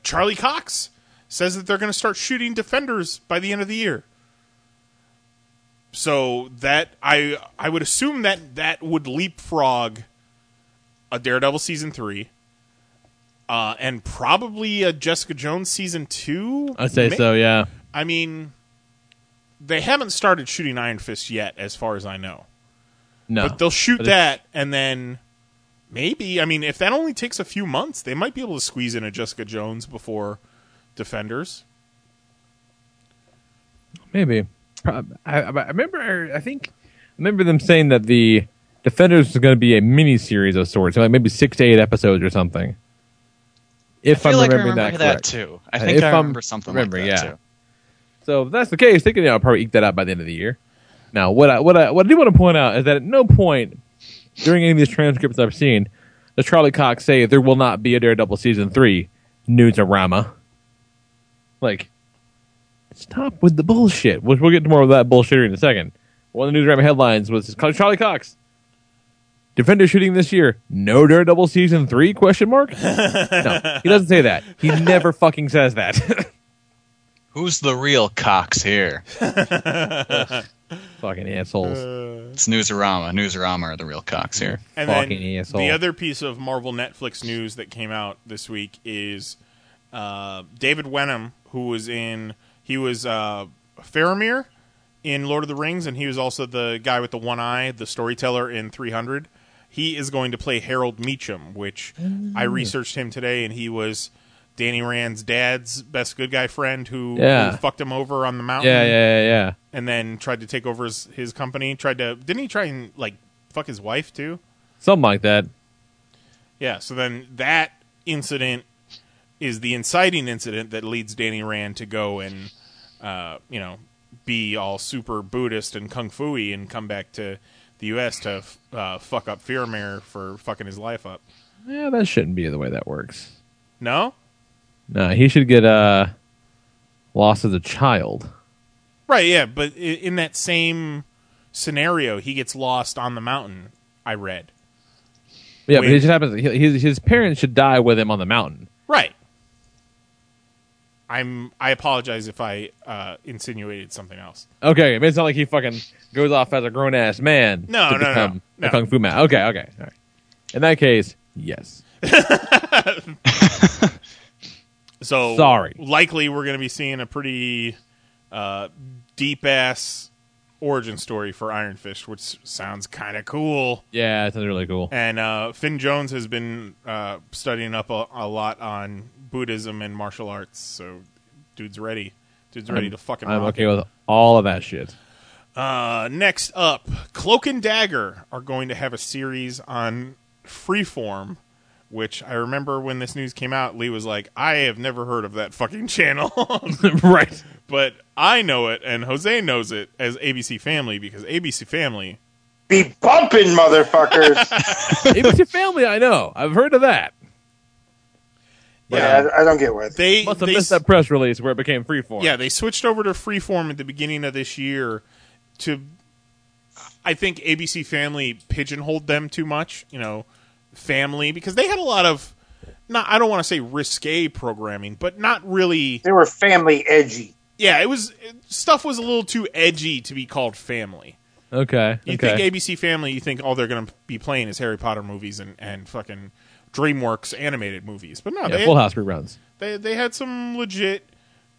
Charlie Cox says that they're going to start shooting Defenders by the end of the year. So that I I would assume that that would leapfrog a Daredevil season three, uh, and probably a Jessica Jones season two. I'd say so, yeah. I mean, they haven't started shooting Iron Fist yet, as far as I know. No. but they'll shoot But that, and then maybe I mean, if that only takes a few months, they might be able to squeeze in a Jessica Jones before Defenders. Maybe. I, I I remember. I think. I remember them saying that the Defenders is going to be a mini series of sorts, like maybe six to eight episodes or something. If I feel am like I remembering remember that, that too. I Uh, think if I I'm remember something like that yeah. too. So if that's the case, they can you know, probably eke that out by the end of the year. Now, what I what I what I do want to point out is that at no point during any of these transcripts I've seen does Charlie Cox say there will not be a Daredevil season three newsarama. Like, stop with the bullshit. Which we'll get to more of that bullshit in a second. One of the newsarama headlines was Charlie Cox Defender shooting this year. No Daredevil season three? Question mark. no, he doesn't say that. He never fucking says that. Who's the real Cox here? fucking assholes. It's Newsarama. Newsarama are the real cocks here. And Fucking then asshole. the other piece of Marvel Netflix news that came out this week is uh, David Wenham, who was in he was uh, Faramir in Lord of the Rings, and he was also the guy with the one eye, the storyteller in 300. He is going to play Harold Meachum, which I researched him today, and he was Danny Rand's dad's best good guy friend who, Yeah. who fucked him over on the mountain yeah, yeah, yeah, yeah. and then tried to take over his, his company. Tried to didn't he try and like fuck his wife too? Something like that. Yeah. So then that incident is the inciting incident that leads Danny Rand to go and uh, you know be all super Buddhist and kung fu-y and come back to the U.S. to uh, fuck up Faramir for fucking his life up. Yeah, that shouldn't be the way that works. No, No, he should get uh lost as a child. right? Yeah, but in that same scenario, he gets lost on the mountain. I read. Yeah, but it just happens. His his parents should die with him on the mountain. Right. I'm. I apologize if I uh, insinuated something else. Okay, I mean, it's not like he fucking goes off as a grown ass man No, to no, no, no. a kung fu man. Okay, okay, all right. In that case, yes. So Sorry. Likely, we're going to be seeing a pretty uh, deep ass origin story for Iron Fist, which sounds kind of cool. Yeah, that sounds really cool. And uh, Finn Jones has been uh, studying up a, a lot on Buddhism and martial arts, so dude's ready. Dude's ready I'm- to fucking. I'm okay it. with all of that shit. Uh, next up, Cloak and Dagger are going to have a series on Freeform, which I remember when this news came out, Lee was like, I have never heard of that fucking channel. right. But I know it, and Jose knows it as ABC Family because ABC Family. Be bumping, motherfuckers. ABC Family, I know. I've heard of that. yeah, I, I don't get why. They, Must have they missed that press release where it became freeform. Yeah, they switched over to Freeform at the beginning of this year to I think ABC Family pigeonholed them too much, you know, family because they had a lot of not I don't want to say risque programming, but not really They were family edgy. Yeah, it was stuff was a little too edgy to be called family. Okay. You okay. think ABC Family, you think all they're going to be playing is Harry Potter movies and and fucking DreamWorks animated movies. But no, yeah, they Full House reruns. they they had some legit,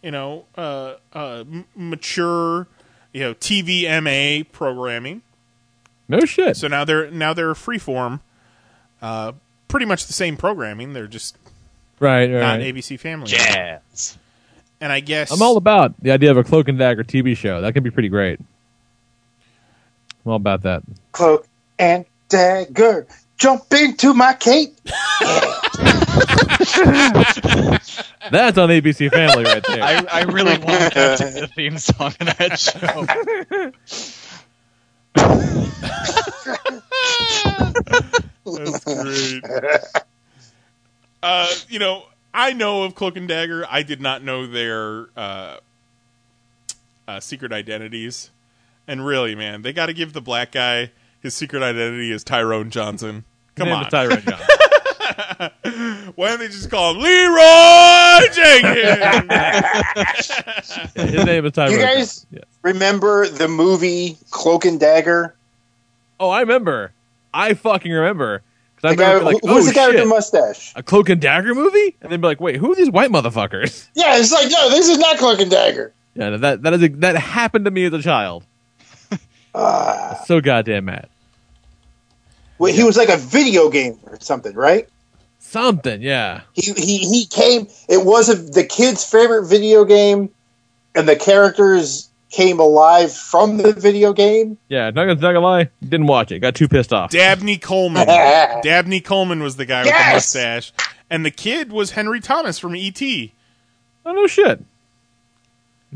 you know, uh, uh, m- mature, you know, TVMA programming. No shit. So now they're now they're freeform, uh, pretty much the same programming. They're just Right, right. not. ABC Family. Jazz. And I guess I'm all about the idea of a Cloak and Dagger TV show. That could be pretty great. I'm all about that. Cloak and dagger. Jump into my cape. That's on ABC Family right there. I, I really want that to be the theme song of that show. That's great. uh, you know, I know of Cloak and Dagger. I did not know their uh, uh, secret identities. And really, man, they got to give the black guy his secret identity is Tyrone Johnson. Come Name on, is Tyrone Johnson. Why don't they just call him Leroy Jenkins? His name is Tyrone. You guys Yes. remember the movie Cloak and Dagger? Oh, I remember. I fucking remember. 'Cause I The guy, remember like, who- who's oh the guy with the mustache? a Cloak and Dagger movie, and then be like, wait, who are these white motherfuckers? Yeah, it's like no, this is not Cloak and Dagger. Yeah, that that is a, that happened to me as a child. Ah. so goddamn mad. Wait, he was like a video game or something, right? Something, yeah. He he he came. It was a, the kid's favorite video game, and the characters came alive from the video game. Yeah, not gonna, not gonna lie, didn't watch it. Got too pissed off. Dabney Coleman. Dabney Coleman was the guy with the mustache, and the kid was Henry Thomas from ET. Oh no shit.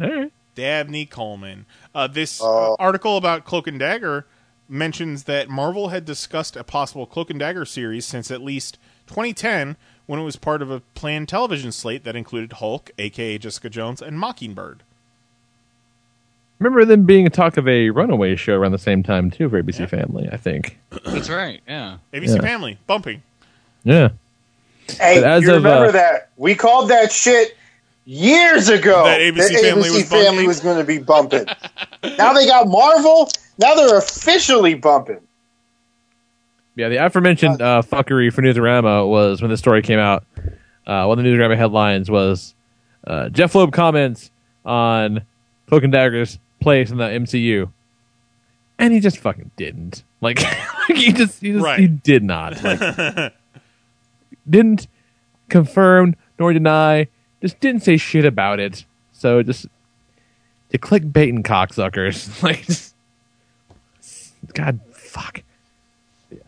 All right. Dabney Coleman. Uh, this Oh. uh, article about Cloak and Dagger mentions that Marvel had discussed a possible Cloak and Dagger series since at least 2010, when it was part of a planned television slate that included Hulk, aka Jessica Jones, and Mockingbird. Remember them being a talk of a Runaway show around the same time too for ABC Family. I think. That's right. Yeah. ABC Yeah. Family bumping. Yeah. Hey, But as you of, remember uh, that? We called that shit years ago. That ABC Family was Family bumping? was going to be bumping. now they got Marvel. Now they're officially bumping. Yeah, the aforementioned uh, fuckery for Newsarama was when this story came out. Uh, one of the Newsarama headlines was uh, Jeph Loeb comments on Cloak and Dagger's place in the MCU, and he just fucking didn't. Like, he just, he just, Right. he did not. Like, didn't confirm nor deny. Just didn't say shit about it. So just the clickbaiting cocksuckers. Like, just, God, fuck. Yeah.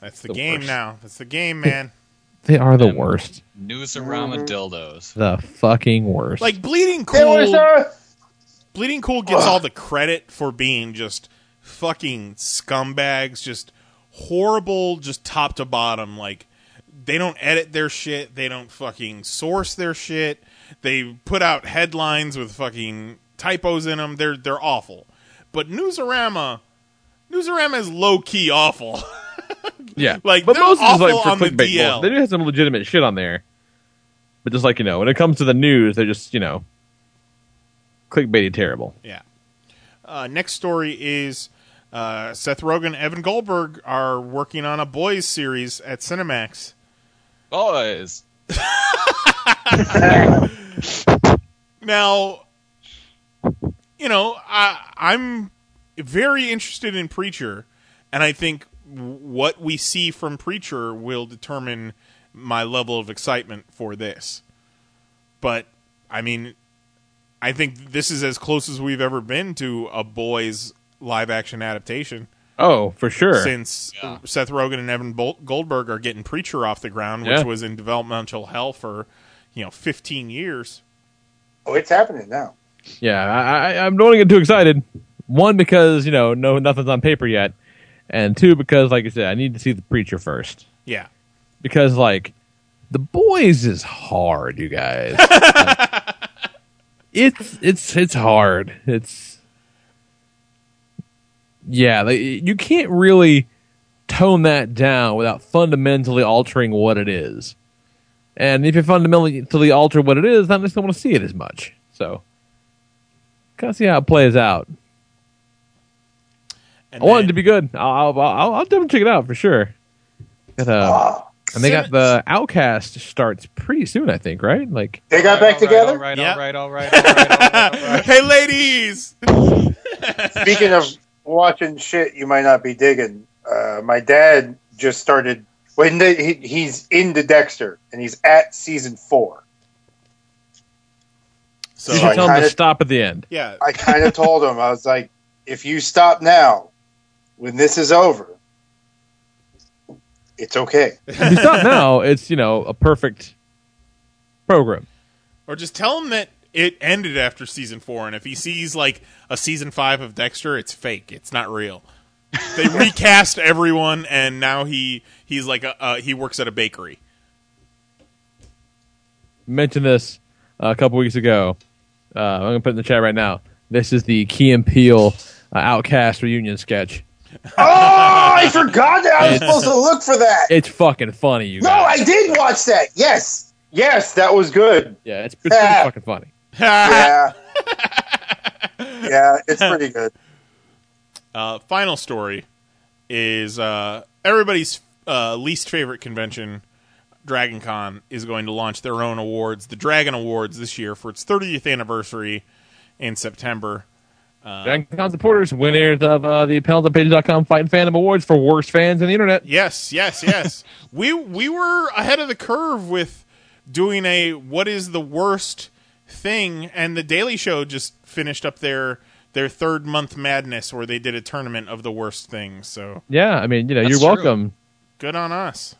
That's the, The game worst. now. That's the game, man. They are the worst. Newsarama dildos. The fucking worst. Like Bleeding There was Cool. a Bleeding Cool gets all the credit for being just fucking scumbags, just horrible, just top to bottom. Like they don't edit their shit, they don't fucking source their shit. They put out headlines with fucking typos in them. They're they're awful. But Newsarama, Newsarama is low key awful. yeah, like but they're most is like awful for on the clickbait. DL. bull- They do have some legitimate shit on there, but just like you know, when it comes to the news, they're just you know, clickbaity terrible. Yeah. Uh, next story is uh, Seth Rogen, and Evan Goldberg are working on a boys series at Cinemax. Boys. Now, you know, I, I'm very interested in Preacher, and I think what we see from Preacher will determine my level of excitement for this. But, I mean, I think this is as close as we've ever been to a boys live action adaptation. Oh, for sure. Since Seth Rogen and Evan Bol- Goldberg are getting Preacher off the ground, which Yeah. was in developmental hell for, you know, 15 years. Oh, it's happening now. Yeah, I, I, I'm don't want to get too excited. One because you know, no, nothing's on paper yet, and two because, like I said, I need to see the preacher first. Yeah. because like the boys is hard, you guys. Like, it's it's it's hard. It's yeah, like, you can't really tone that down without fundamentally altering what it is. And if you fundamentally alter what it is, then I just don't want to see it as much. So, kind of see how it plays out. And I want it to be good. I'll I'll, I'll, I'll definitely check it out for sure. Got, uh, and they got the Outcast starts pretty soon, I think, right? Like They got back together. All right, Yeah. all right, all right, hey, ladies! Speaking of watching shit you might not be digging, uh, my dad just started. When the, he, he's into Dexter and he's at season four. So, you I tell them to kinda- stop at the end. yeah, I kind of told him I was like, if you stop now, when this is over, it's okay. If you stop now, it's you know a perfect program. or just tell him that it ended after season four, and if he sees like a season five of Dexter, it's fake. It's not real. They recast everyone, and now he he's like a, uh, he works at a bakery. Mentioned this uh, a couple weeks ago. Uh, I'm gonna put it in the chat right now. This is the Key and Peele uh, Outcast reunion sketch. Oh, I forgot that I was It's- supposed to look for that. It's fucking funny, you No, guys. I did watch that. Yes, yes, that was good. Yeah, it's, it's pretty fucking funny. Yeah, yeah, it's pretty good. Uh, final story is uh, everybody's uh, least favorite convention, Dragon Con, is going to launch their own awards, the Dragon Awards, this year for its 30th anniversary in September. Dragon Con supporters, winners of uh, the PanelsOnPages.com Fighting Fandom Awards for worst fans on the internet. Yes, yes, yes. we we were ahead of the curve with doing a what is the worst thing, and the Daily Show just finished up their their third month madness where they did a tournament of the worst things. So Yeah, I mean, you know, That's you're true. welcome. good on us.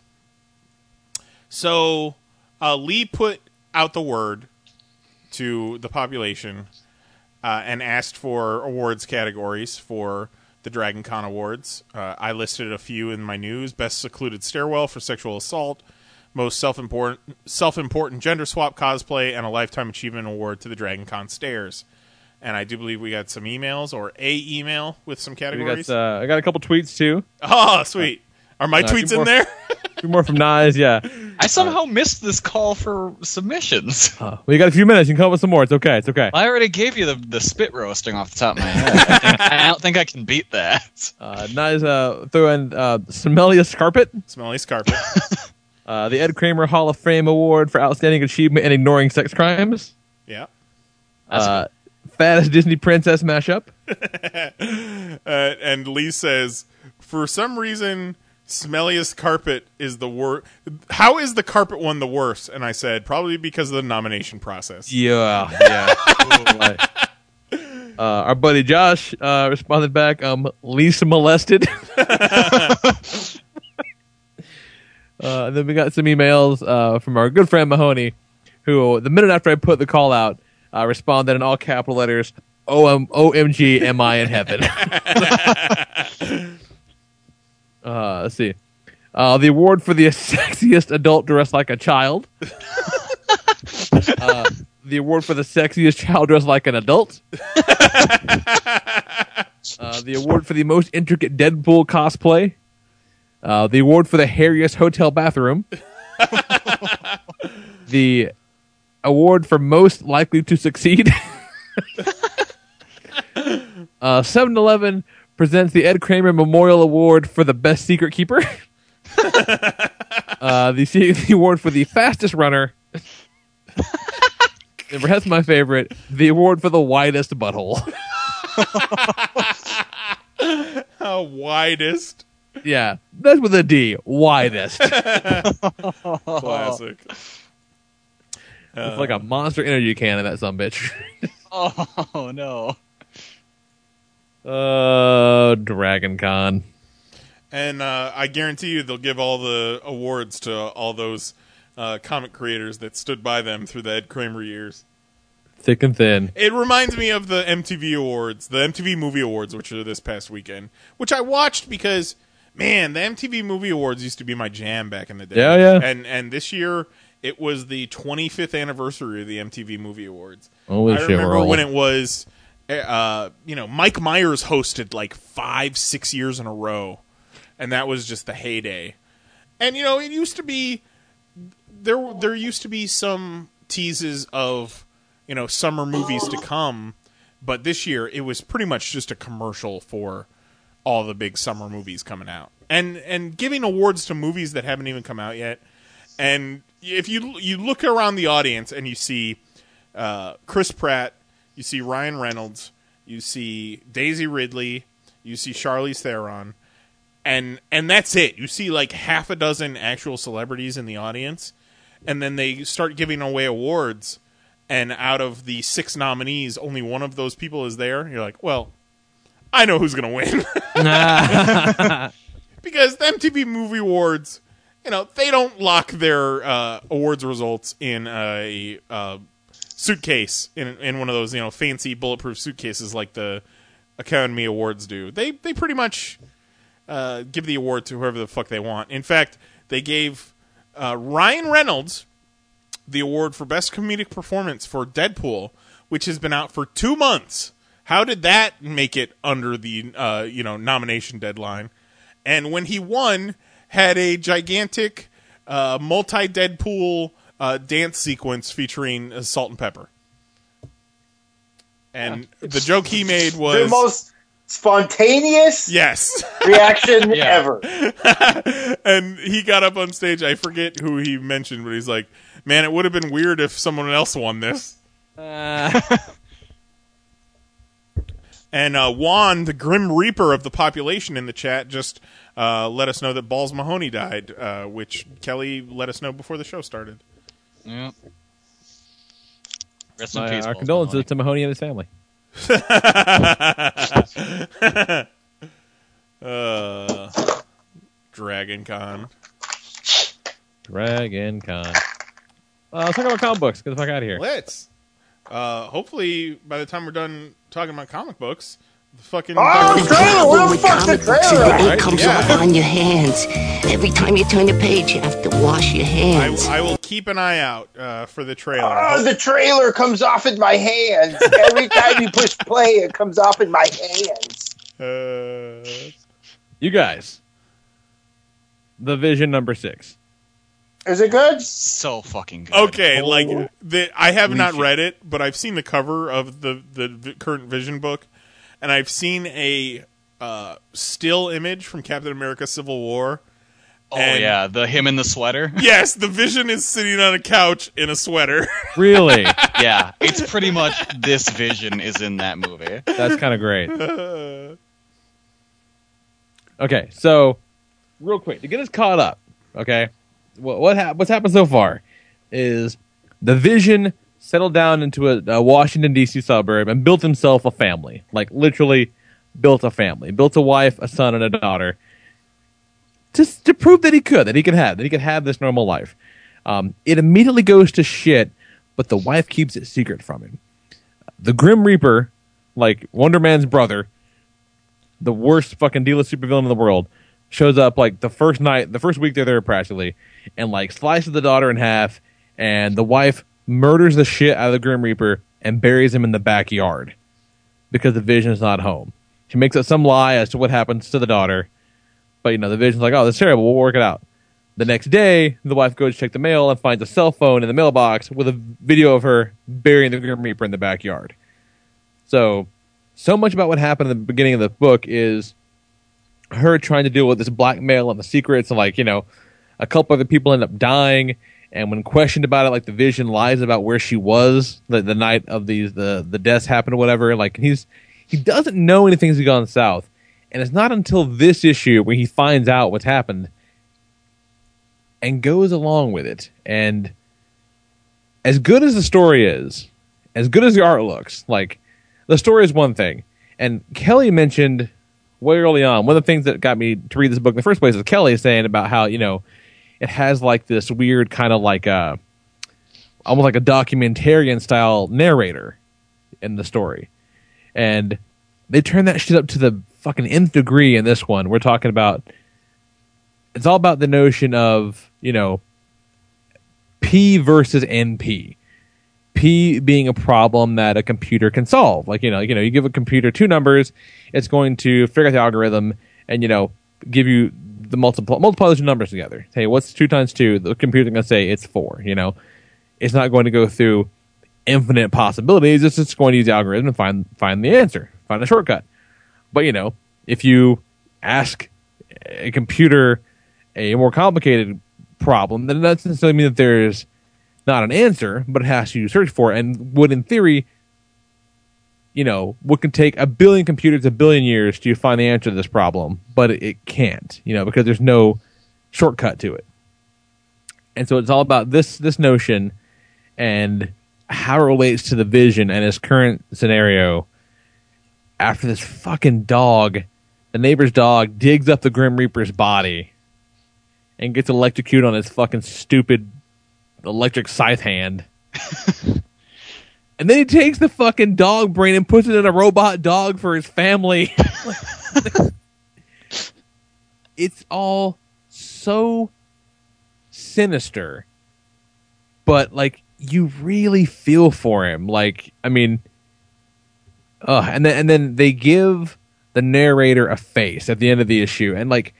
So uh, Lee put out the word to the population uh, and asked for awards categories for the Dragon Con Awards. Uh, I listed a few in my news: best secluded stairwell for sexual assault, most self-important self-important gender swap cosplay, and a lifetime achievement award to the Dragon Con stairs. and I do believe we got some emails or a email with some categories. got, uh, I got a couple tweets too. oh, sweet. Are my Uh, tweets in more- there? Two more from Nice, yeah. I somehow missed this call for submissions. Uh, you got a few minutes. You can come up with some more. It's okay. It's okay. I already gave you the, the spit roasting off the top of my head. I, think, I don't think I can beat that. Uh, Nice uh, throw in uh, Smellius Carpet. Smelly Scarpet. Uh, the Ed Kramer Hall of Fame Award for Outstanding Achievement in Ignoring Sex Crimes. yeah. Uh, fattest Disney Princess mashup. Uh, and Lee says, for some reason, smelliest carpet is the worst. How is the carpet one the worst? And I said, probably because of the nomination process. Yeah, yeah. uh, our buddy Josh uh, responded back, um, least molested. uh, then we got some emails uh, from our good friend Mahoney, who, the minute after I put the call out, uh, responded in all capital letters, OM- OMG, am I in heaven? uh, let's see. Uh, the award for the sexiest adult dressed like a child. uh, the award for the sexiest child dressed like an adult. uh, the award for the most intricate Deadpool cosplay. Uh, the award for the hairiest hotel bathroom. the award for most likely to succeed. uh, 7-Eleven presents the Ed Kramer Memorial Award for the best secret keeper. uh, the, the award for the fastest runner. and perhaps my favorite, the award for the widest butthole. How widest. yeah, that's with a D. Widest. Classic. it's like a monster energy can in that some bitch. Oh no! Uh, Dragon Con. And uh, I guarantee you they'll give all the awards to all those uh, comic creators that stood by them through the Ed Kramer years. Thick and thin. It reminds me of the MTV Awards, the MTV Movie Awards, which are this past weekend, which I watched because, man, the MTV Movie Awards used to be my jam back in the day. Yeah, yeah. And and this year it was the 25th anniversary of the MTV Movie Awards. Holy I shit, remember when it was, uh, you know, Mike Myers hosted like five, six years in a row, and that was just the heyday. And you know, it used to be there. There used to be some teases of you know summer movies to come, but this year it was pretty much just a commercial for all the big summer movies coming out, and and giving awards to movies that haven't even come out yet. And if you you look around the audience and you see uh, Chris Pratt, you see Ryan Reynolds, you see Daisy Ridley, you see Charlize Theron, and and that's it. You see like half a dozen actual celebrities in the audience, and then they start giving away awards. And out of the six nominees, only one of those people is there. You're like, well, I know who's going to win. because the MTV Movie Awards, you know, they don't lock their uh, awards results in a uh, suitcase in in one of those you know fancy bulletproof suitcases like the Academy Awards do. They they pretty much uh, give the award to whoever the fuck they want. In fact, they gave uh, Ryan Reynolds the award for best comedic performance for Deadpool, which has been out for two months. How did that make it under the uh, you know nomination deadline? And when he won, had a gigantic uh, multi Deadpool uh, dance sequence featuring uh, Salt-N-Pepa. And the joke he made was the most spontaneous yes reaction ever. and he got up on stage. I forget who he mentioned, but he's like, "Man, it would have been weird if someone else won this." and uh, Juan, the Grim Reaper of the population in the chat, just uh, let us know that Balls Mahoney died, uh, which Kelly let us know before the show started. Yeah. Rest in peace. our Balls condolences to Mahoney and his family. uh, Dragon Con. Dragon Con. Uh, let's talk about comic books. Get the fuck out of here. Let's. Uh, hopefully, by the time we're done talking about comic books, The fucking. Oh, trailer! Where the fuck's the trailer? The ink Right, comes yeah. off on your hands. Every time you turn the page, you have to wash your hands. I will keep an eye out uh, for the trailer. Oh, the trailer comes off in my hands. Every time you push play, it comes off in my hands. Uh, You guys, the Vision number six. Is it good? So fucking good. okay, like the, I have not read it, but I've seen the cover of the, the the current Vision book, and I've seen a uh, still image from Captain America: Civil War. Oh And- yeah, the him in the sweater. Yes, the Vision is sitting on a couch in a sweater. Really? yeah, it's pretty much this vision is in that movie. That's kind of great. Okay, so real quick to get us caught up. Okay, what what hap- what's happened so far is the Vision settled down into a, a Washington D.C. suburb and built himself a family. Like literally, built a family, built a wife, a son, and a daughter. Just to prove that he could, that he could have, that he could have this normal life. Um, it immediately goes to shit, but the wife keeps it secret from him. The Grim Reaper, like Wonder Man's brother, the worst fucking D-list supervillain in the world, shows up like the first night, the first week they're there practically, and like slices the daughter in half, and the wife murders the shit out of the Grim Reaper and buries him in the backyard because the Vision is not home. She makes up some lie as to what happens to the daughter, but you know the Vision's like, "Oh, that's terrible. We'll work it out." The next day, the wife goes to check the mail and finds a cell phone in the mailbox with a video of her burying the Grim Reaper in the backyard. So, so much about what happened in the beginning of the book is her trying to deal with this blackmail and the secrets, and like you know, a couple other people end up dying. And when questioned about it, like the Vision lies about where she was the, the night of these the the deaths happened or whatever. Like he's he doesn't know anything's gone south, and it's not until this issue where he finds out what's happened and goes along with it. And as good as the story is, as good as the art looks, like the story is one thing. And Kelly mentioned way early on one of the things that got me to read this book in the first place is Kelly saying about how you know it has like this weird kind of like a almost like a documentarian style narrator in the story, and they turn that shit up to the fucking nth degree in this one. We're talking about it's all about the notion of you know P versus NP. P being a problem that a computer can solve. Like you know, you know, you give a computer two numbers, it's going to figure out the algorithm and you know give you the multiple multiply those numbers together. Hey, what's two times two? The computer's gonna say it's four. You know, it's not going to go through infinite possibilities. It's just going to use the algorithm and find find the answer, find a shortcut. But you know, if you ask a computer a more complicated problem, then that doesn't necessarily mean that there's not an answer, but it has to search for it, and would in theory, you know, what can take a billion computers a billion years to find the answer to this problem, but it, can't, you know, because there's no shortcut to it. And so it's all about this this notion and how it relates to the vision and his current scenario after this fucking dog, the neighbor's dog, digs up the Grim Reaper's body and gets electrocuted on his fucking stupid electric scythe hand. and then he takes the fucking dog brain and puts it in a robot dog for his family. it's all so sinister, but like you really feel for him. Like, I mean, uh, and then and then they give the narrator a face at the end of the issue, and like,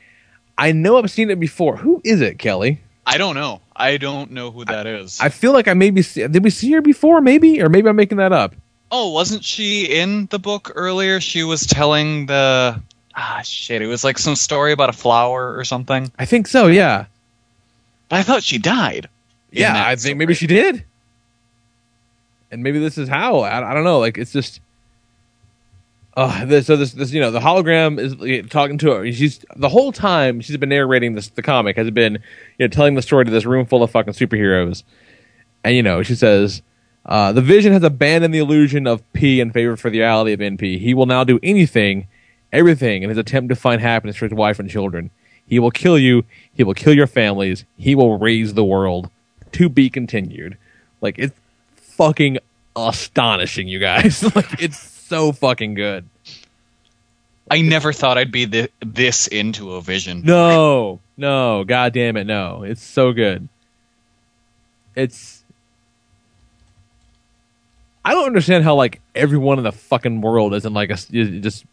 I know I've seen it before. Who is it, Kelly? I don't know. I don't know who that is. I feel like I maybe see, did we see her before? Maybe, or maybe I'm making that up. Oh, wasn't she in the book earlier? She was telling the ah shit. It was like some story about a flower or something. I think so. Yeah. But I thought she died. Yeah, I think maybe she did. And maybe this is how. I, I don't know. Like it's just. Uh, this, so this, this, you know, the hologram is talking to her. She's the whole time she's been narrating this. The comic has been, you know, telling the story to this room full of fucking superheroes, and you know, she says, uh, "The Vision has abandoned the illusion of P in favor for the reality of NP. He will now do anything, everything, in his attempt to find happiness for his wife and children. He will kill you. He will kill your families. He will raze the world. To be continued. Like it's fucking astonishing, you guys. like it's so fucking good. I never thought I'd be thi- this into a Vision. No, no, god damn it, no. It's so good. It's I don't understand how like everyone in the fucking world isn't like a, just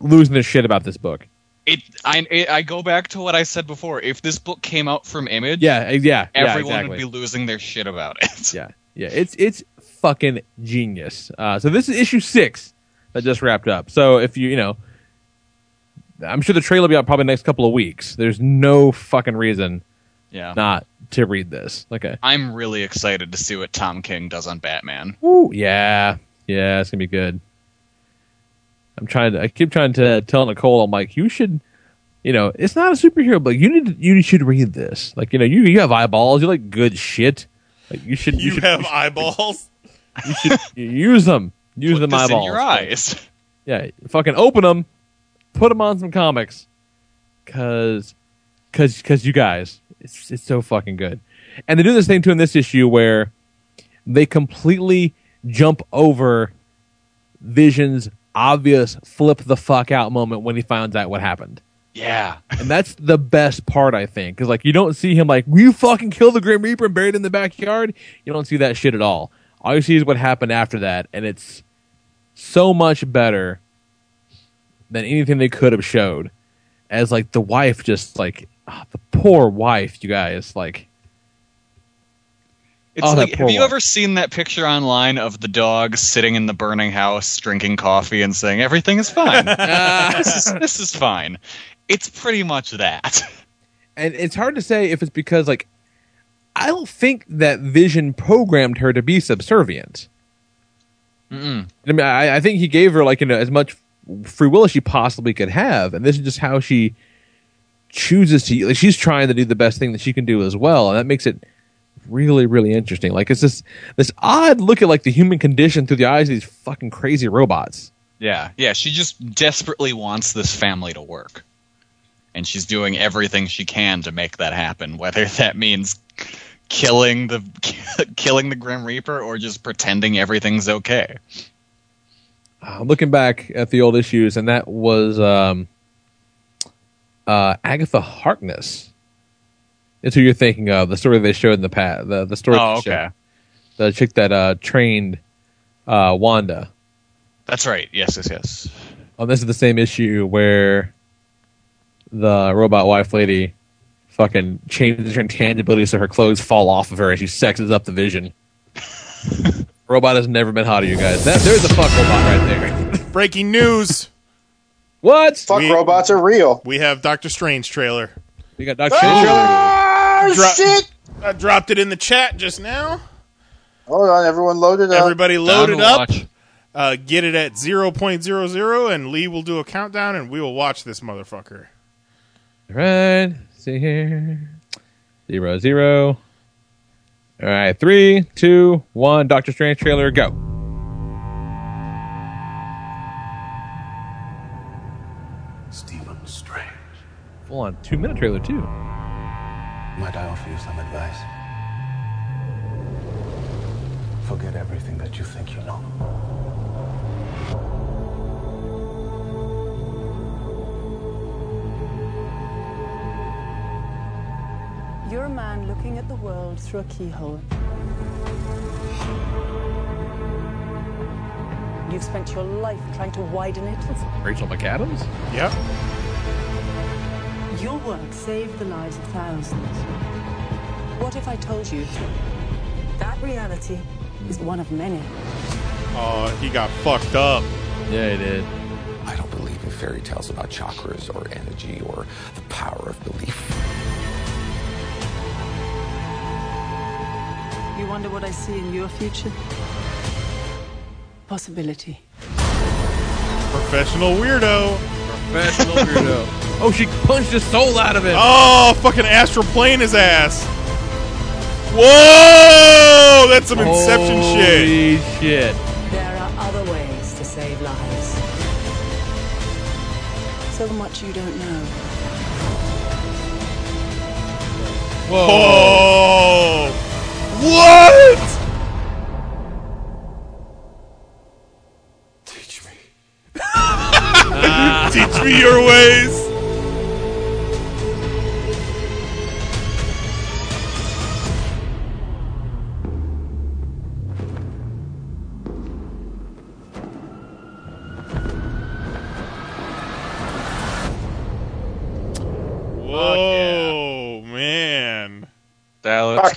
losing their shit about this book. It, I, it, I go back to what I said before. If this book came out from Image, Yeah, eh, yeah, yeah, everyone exactly. would be losing their shit about it. Yeah, yeah, it's it's fucking genius. Uh, so this is issue six that just wrapped up. So if you you know, I'm sure the trailer will be out probably next couple of weeks. There's no fucking reason Yeah. not to read this. Okay. I'm really excited to see what Tom King does on Batman. Woo, yeah, yeah, it's gonna be good. I'm trying to. I keep trying to tell Nicole. I'm like, you should, you know, it's not a superhero, but you need. To, you should read this. Like, you know, you you have eyeballs. You like good shit. Like, you should. You should, have eyeballs. You should use them. Use Put them this in eyeballs. your eyes. Yeah, fucking open them. Put them on some comics. Cause, cause, cause you guys, it's it's so fucking good. And they do this thing too in this issue where they completely jump over Vision's obvious flip the fuck out moment when he finds out what happened. Yeah. And that's the best part, I think. Because, like, you don't see him, like, will you fucking kill the Grim Reaper and bury it in the backyard? You don't see that shit at all. All you see is what happened after that. And it's so much better than anything they could have showed. As, like, the wife just, like, ah, the poor wife, you guys. Like, It's Oh, like, have you wife. ever seen that picture online of the dog sitting in the burning house, drinking coffee, and saying everything is fine? this, is, this is fine. It's pretty much that. and it's hard to say if it's because, like, I don't think that Vision programmed her to be subservient. Mm-mm. I mean, I, I think he gave her like you know as much free will as she possibly could have, and this is just how she chooses to. Like she's trying to do the best thing that she can do as well, and that makes it really, really interesting. Like it's this this odd look at like the human condition through the eyes of these fucking crazy robots. Yeah, yeah. She just desperately wants this family to work, and she's doing everything she can to make that happen. Whether that means killing the killing the Grim Reaper or just pretending everything's okay. Uh, looking back at the old issues, and that was um, uh, Agatha Harkness. It's who you're thinking of. The story they showed in the past. The the story. Oh, showed. okay. The chick that uh, trained uh, Wanda. That's right. Yes, yes, yes. Oh, this is the same issue where the robot wife lady fucking changes her intangibility so her clothes fall off of her as she sexes up the vision. robot has never been hotter, you guys. That, there's a fuck robot right there. Breaking news. What? Fuck We- robots are real. We have Doctor Strange trailer. You got Doctor Strange. Ah, Dro- shit! I dropped it in the chat just now. Hold on, everyone loaded up. Everybody load it to up. Uh, get it at 0.00, and Lee will do a countdown, and we will watch this motherfucker. Right. See here. Zero, zero. All right. Three, two, one. Doctor Strange trailer, go. Stephen Strange. Full on two minute trailer, too. Might I offer you some advice? Forget everything You're a man looking at the world through a keyhole. You've spent your life trying to widen it. Rachel McAdams? Yep. Your work saved the lives of thousands. What if I told you that reality is one of many? Oh, he got fucked up. Yeah, he did. I don't believe in fairy tales about chakras or energy or the power of belief. Wonder what I see in your future? Possibility. Professional weirdo. Professional weirdo. oh, she punched his soul out of it. Oh, fucking astral plane his ass. Whoa! That's some Inception shit. Holy shit. There are other ways to save lives. So much you don't know. Whoa! What? Teach me. Teach me your ways.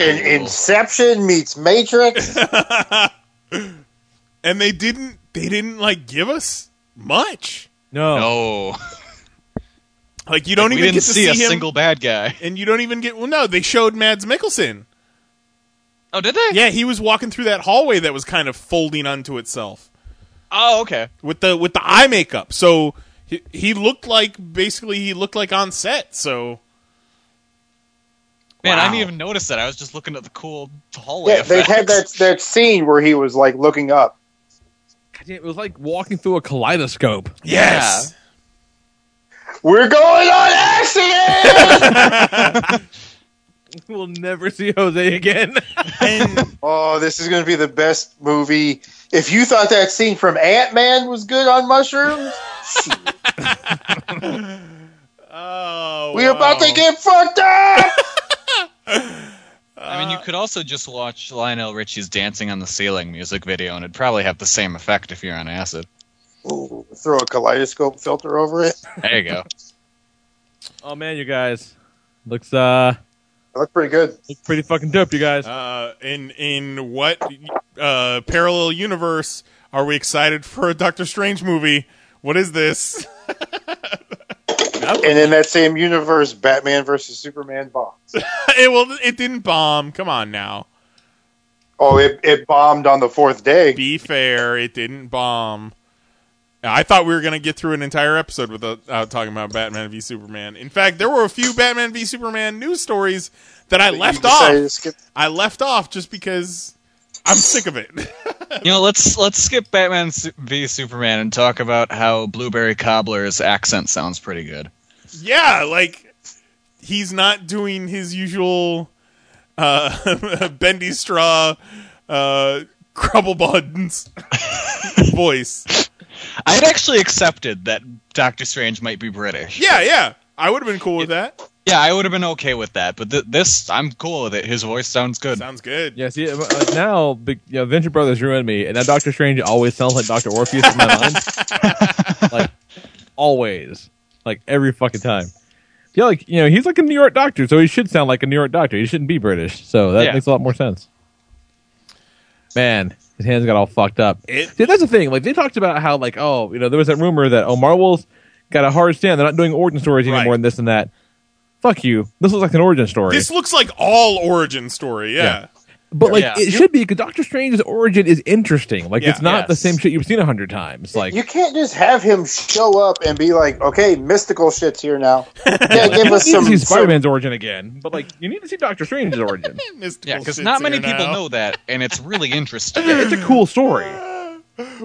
That looks Fucking cool. Inception meets Matrix. and they didn't they didn't like give us much. No. No. Like you don't we even didn't get to see, a him, single bad guy. and you don't even get. Well, no, they showed Mads Mikkelsen. Oh, did they? Yeah, he was walking through that hallway that was kind of folding onto itself Oh, okay. with the with the eye makeup. So he, he looked like basically he looked like on set. So Man, I didn't even notice that. I was just looking at the cool hallway. yeah, they had that that scene where he was like looking up. God damn, it was like walking through a kaleidoscope. yes, We're going on accident. We'll never see Jose again. oh, this is going to be the best movie. If you thought that scene from Ant Man was good on mushrooms, oh, we're about to get fucked up. I mean, you could also just watch Lionel Richie's "Dancing on the Ceiling" music video, and it'd probably have the same effect if you're on acid. Ooh, throw a kaleidoscope filter over it. There you go. oh man, you guys. Looks uh looks pretty good. looks pretty fucking dope, you guys. Uh, in in what uh, parallel universe are we excited for a Doctor Strange movie? What is this? And in that same universe, Batman versus Superman bombs. it well, it didn't bomb. Come on now. Oh, it, it bombed on the fourth day. Be fair, it didn't bomb. I thought we were going to get through an entire episode without uh, talking about Batman v Superman. In fact, there were a few Batman v Superman news stories that I left off. I left off just because I'm sick of it. You know, let's let's skip Batman v Superman and talk about how Blueberry Cobbler's accent sounds pretty good. yeah, like he's not doing his usual uh, bendy straw uh, crumble buns voice. I'd actually accepted that Doctor Strange might be British. Yeah, yeah, I would have been cool with that. Yeah, I would have been okay with that, but th- this, I'm cool with it. His voice sounds good. Sounds good. Yeah, see, uh, now big, you know, Venture Brothers ruined me, and now Doctor Strange always sounds like Doctor Orpheus in my mind. like always, like every fucking time. Yeah, like you know, he's like a New York doctor, so he should sound like a New York doctor. He shouldn't be British, so that Yeah. makes a lot more sense. Man, his hands got all fucked up. It- See, that's the thing. Like they talked about how, like, oh, you know, there was that rumor that oh, Marvel's got a hard stand. They're not doing origin stories Right. anymore, and this and that. Fuck you. This looks like an origin story. This looks like all origin story. Yeah. Yeah. But like Yeah. it should be because Doctor Strange's origin is interesting. Like Yeah. it's not the same shit you've seen a hundred times. Like you can't just have him show up and be like, "Okay, mystical shit's here now." Yeah, give don't us need to some. see Spider Man's origin again, but like you need to see Doctor Strange's origin. Yeah, because not many people now. know that, and it's really interesting. It's a cool story.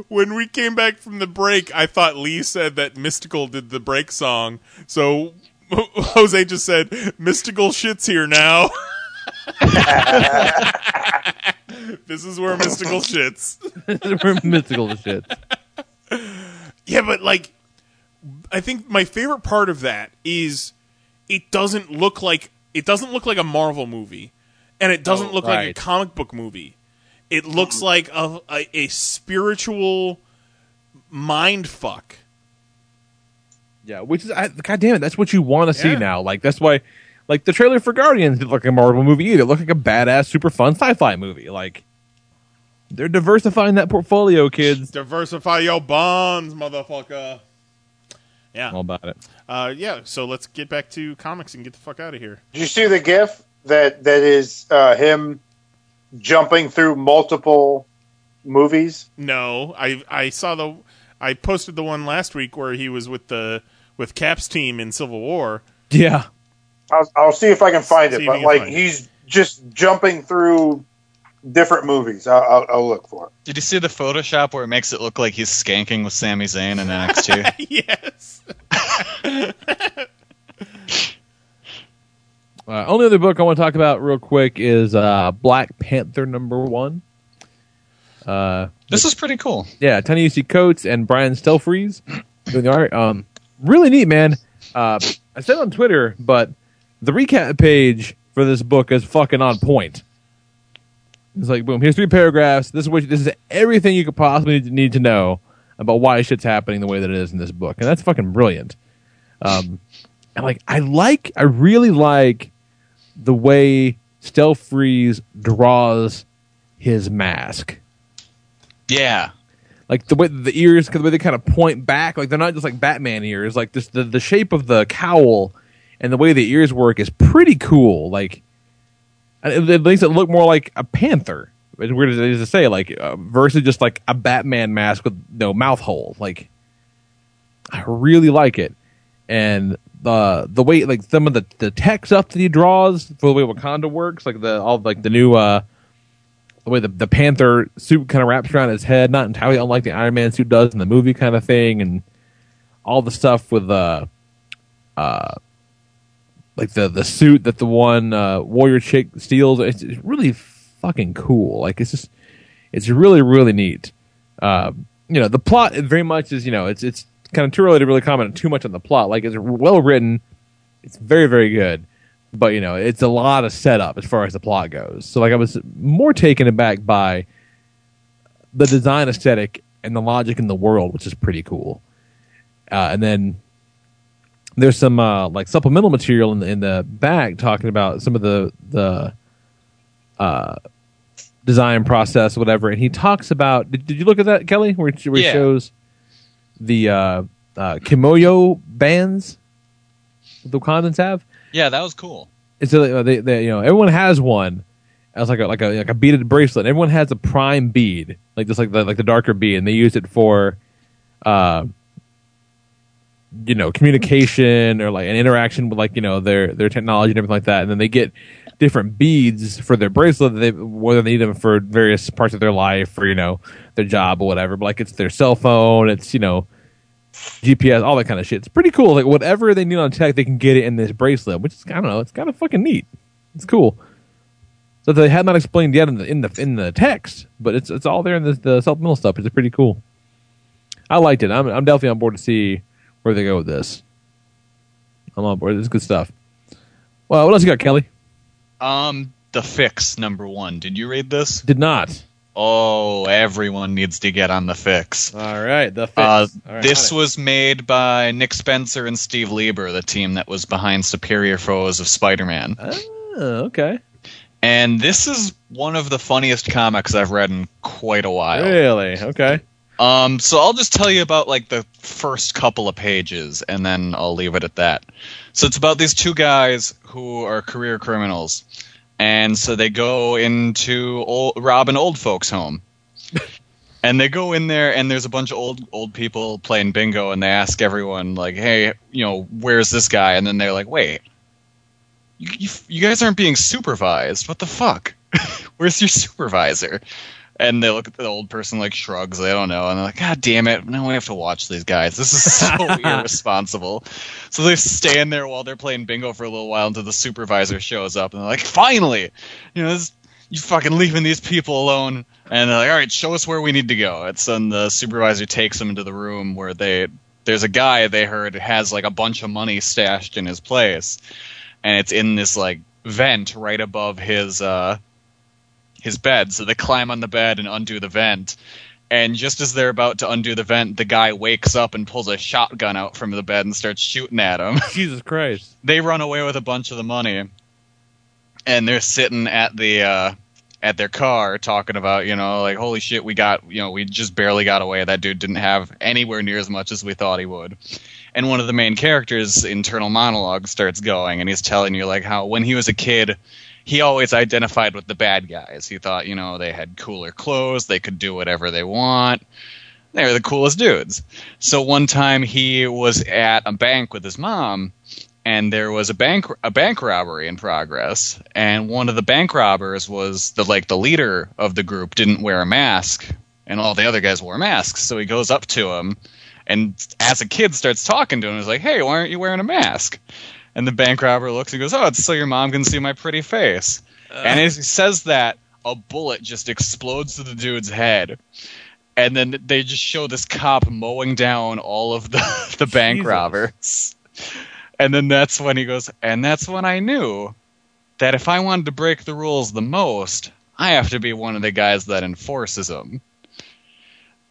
When we came back from the break, I thought Lee said that Mystical did the break song. So Jose just said, Mystical shit's here now. this is where Mystical shits. We're mystical as shit. Yeah, but like, I think my favorite part of that is it doesn't look like it doesn't look like a Marvel movie, and it doesn't Oh, look like a right. comic book movie. It looks like a, a, a spiritual mind fuck. Yeah, which is I, God damn it, that's what you want to see now. Like that's why, like the trailer for Guardians didn't look like a Marvel movie either. It looked like a badass, super fun sci-fi movie. Like they're diversifying that portfolio, kids. Diversify your bonds, motherfucker. Yeah, All about it. uh, yeah. So let's get back to comics and get the fuck out of here. Did you see the GIF that that is uh, him jumping through multiple movies? No, I I saw the I posted the one last week where he was with the with Cap's team in Civil War. Yeah, I'll, I'll see if I can find See it. But like find it. he's just jumping through different movies. I'll, I'll, I'll look for it. Did you see the Photoshop where it makes it look like he's skanking with Sami Zayn in NXT? yes. Uh, only other book I want to talk about real quick is uh, Black Panther number one. Uh, this is pretty cool. yeah, Ta-Nehisi Coates and Brian Stelfreeze doing the art. Um, really neat, man. Uh, I said on Twitter, but the recap page for this book is fucking on point. It's like, boom, here's three paragraphs. This is what this is everything you could possibly need to know about why shit's happening the way that it is in this book, and that's fucking brilliant. Um, and like, I like, I really like the way Stelfreeze draws his mask. Yeah. Like the way the ears, the way they kind of point back, like they're not just like Batman ears. Like the the shape of the cowl and the way the ears work is pretty cool. Like it, it makes it look more like a panther. As weird as it is to say, like uh, versus just like a Batman mask with no mouth hole. Like I really like it, and the the way like some of the the tech stuff that he draws for the way Wakanda works, like the all like the new uh the way the, the Panther suit kind of wraps around his head, not entirely unlike the Iron Man suit does in the movie kind of thing, and all the stuff with uh uh like the the suit that the one uh, warrior chick steals. It's, it's really fucking cool. Like it's just it's really really neat. Uh, you know the plot very much is you know it's it's kind of too early to really comment too much on the plot. Like it's well written, it's very very good, but you know it's a lot of setup as far as the plot goes. So like I was more taken aback by the design aesthetic and the logic in the world, which is pretty cool. Uh, and then there's some uh, like supplemental material in the in the back talking about some of the the uh, design process, whatever. And he talks about. Did, did you look at that, Kelly? Where, where Yeah. he shows the uh, uh, kimoyo bands the Wakandans have. Yeah, that was cool. It's a, they, they, you know, everyone has one as like a like a like a beaded bracelet. Everyone has a prime bead, like just like the like the darker bead, and they use it for, uh, you know, communication or like an interaction with like you know their their technology and everything like that. And then they get different beads for their bracelet. They whether they need them for various parts of their life or you know their job or whatever. But like it's their cell phone. It's you know. GPS, all that kind of shit. It's pretty cool. Like whatever they need on tech, they can get it in this bracelet, which is I don't know. It's kind of fucking neat. It's cool. So they had not explained yet in the in the in the text, but it's it's all there in the, the supplemental stuff. It's pretty cool. I liked it. I'm I'm definitely on board to see where they go with this. I'm on board. It's good stuff. Well, what else you got, Kelly? Um, the fix number one. Did you read this? Did not. Oh, everyone needs to get on the fix. All right, the fix. Uh, right, this was made by Nick Spencer and Steve Lieber, the team that was behind Superior Foes of Spider-Man. Oh, okay. And this is one of the funniest comics I've read in quite a while. Really? Okay. Um, so I'll just tell you about like the first couple of pages, and then I'll leave it at that. So it's about these two guys who are career criminals, and so they go into old, rob an old folks' home, and they go in there, and there's a bunch of old old people playing bingo, and they ask everyone like, "Hey, you know, where's this guy?" And then they're like, "Wait, you, you, you guys aren't being supervised. What the fuck? Where's your supervisor? And they look at the old person like shrugs. They don't know, and they're like, "God damn it! Now we have to watch these guys. This is so irresponsible." So they stand there while they're playing bingo for a little while until the supervisor shows up, and they're like, "Finally, you know, this, you fucking leaving these people alone." And they're like, "All right, show us where we need to go." It's then the supervisor takes them into the room where they there's a guy they heard has like a bunch of money stashed in his place, and it's in this like vent right above his uh his bed. So they climb on the bed and undo the vent. And just as they're about to undo the vent, the guy wakes up and pulls a shotgun out from the bed and starts shooting at him. Jesus Christ. they run away with a bunch of the money. And they're sitting at the uh at their car talking about, you know, like holy shit, we got, you know, we just barely got away. That dude didn't have anywhere near as much as we thought he would. And one of the main characters' internal monologue starts going and he's telling you like how when he was a kid, he always identified with the bad guys. He thought, you know, they had cooler clothes, they could do whatever they want. They were the coolest dudes. So one time he was at a bank with his mom, and there was a bank a bank robbery in progress. And one of the bank robbers was the like the leader of the group didn't wear a mask, and all the other guys wore masks. So he goes up to him, and as a kid starts talking to him. He's like, "Hey, why aren't you wearing a mask?" And the bank robber looks and goes, "Oh, it's so your mom can see my pretty face." Uh. and as he says that, a bullet just explodes to the dude's head. and then they just show this cop mowing down all of the the bank Jesus. robbers. And then that's when he goes, and that's when I knew that if I wanted to break the rules the most, I have to be one of the guys that enforces them.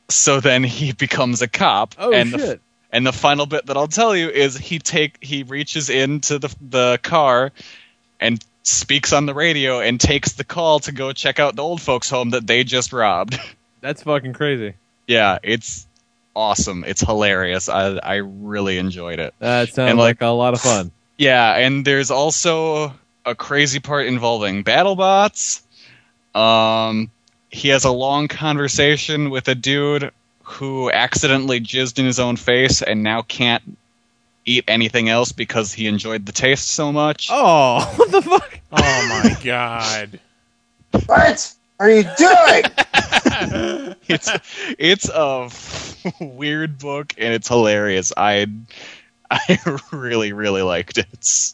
So then he becomes a cop. Oh, and The, shit. And the final bit that I'll tell you is he take he reaches into the the car and speaks on the radio and takes the call to go check out the old folks home that they just robbed. That's fucking crazy. yeah, it's awesome. It's hilarious. I I really enjoyed it. That sounds And, like, like- a lot of fun. Yeah, and there's also a crazy part involving BattleBots. Um, he has a long conversation with a dude who accidentally jizzed in his own face and now can't eat anything else because he enjoyed the taste so much. Oh, what the fuck? Oh my god. What are you doing? it's it's a weird book and it's hilarious. I I really really liked it.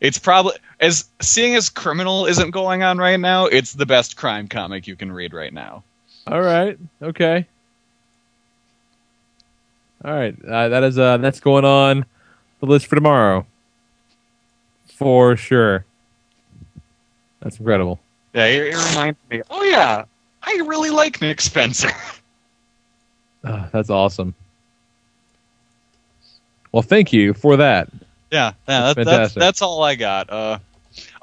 It's probably as seeing as criminal isn't going on right now. It's the best crime comic you can read right now. All right. Okay. All right. Uh, that is uh that's going on the list for tomorrow. For sure. That's incredible. Yeah, it, it reminds me. Oh yeah, I really like Nick Spencer. Uh, that's awesome. Well, thank you for that. Yeah, yeah, that, that's Fantastic. that's all I got. Uh,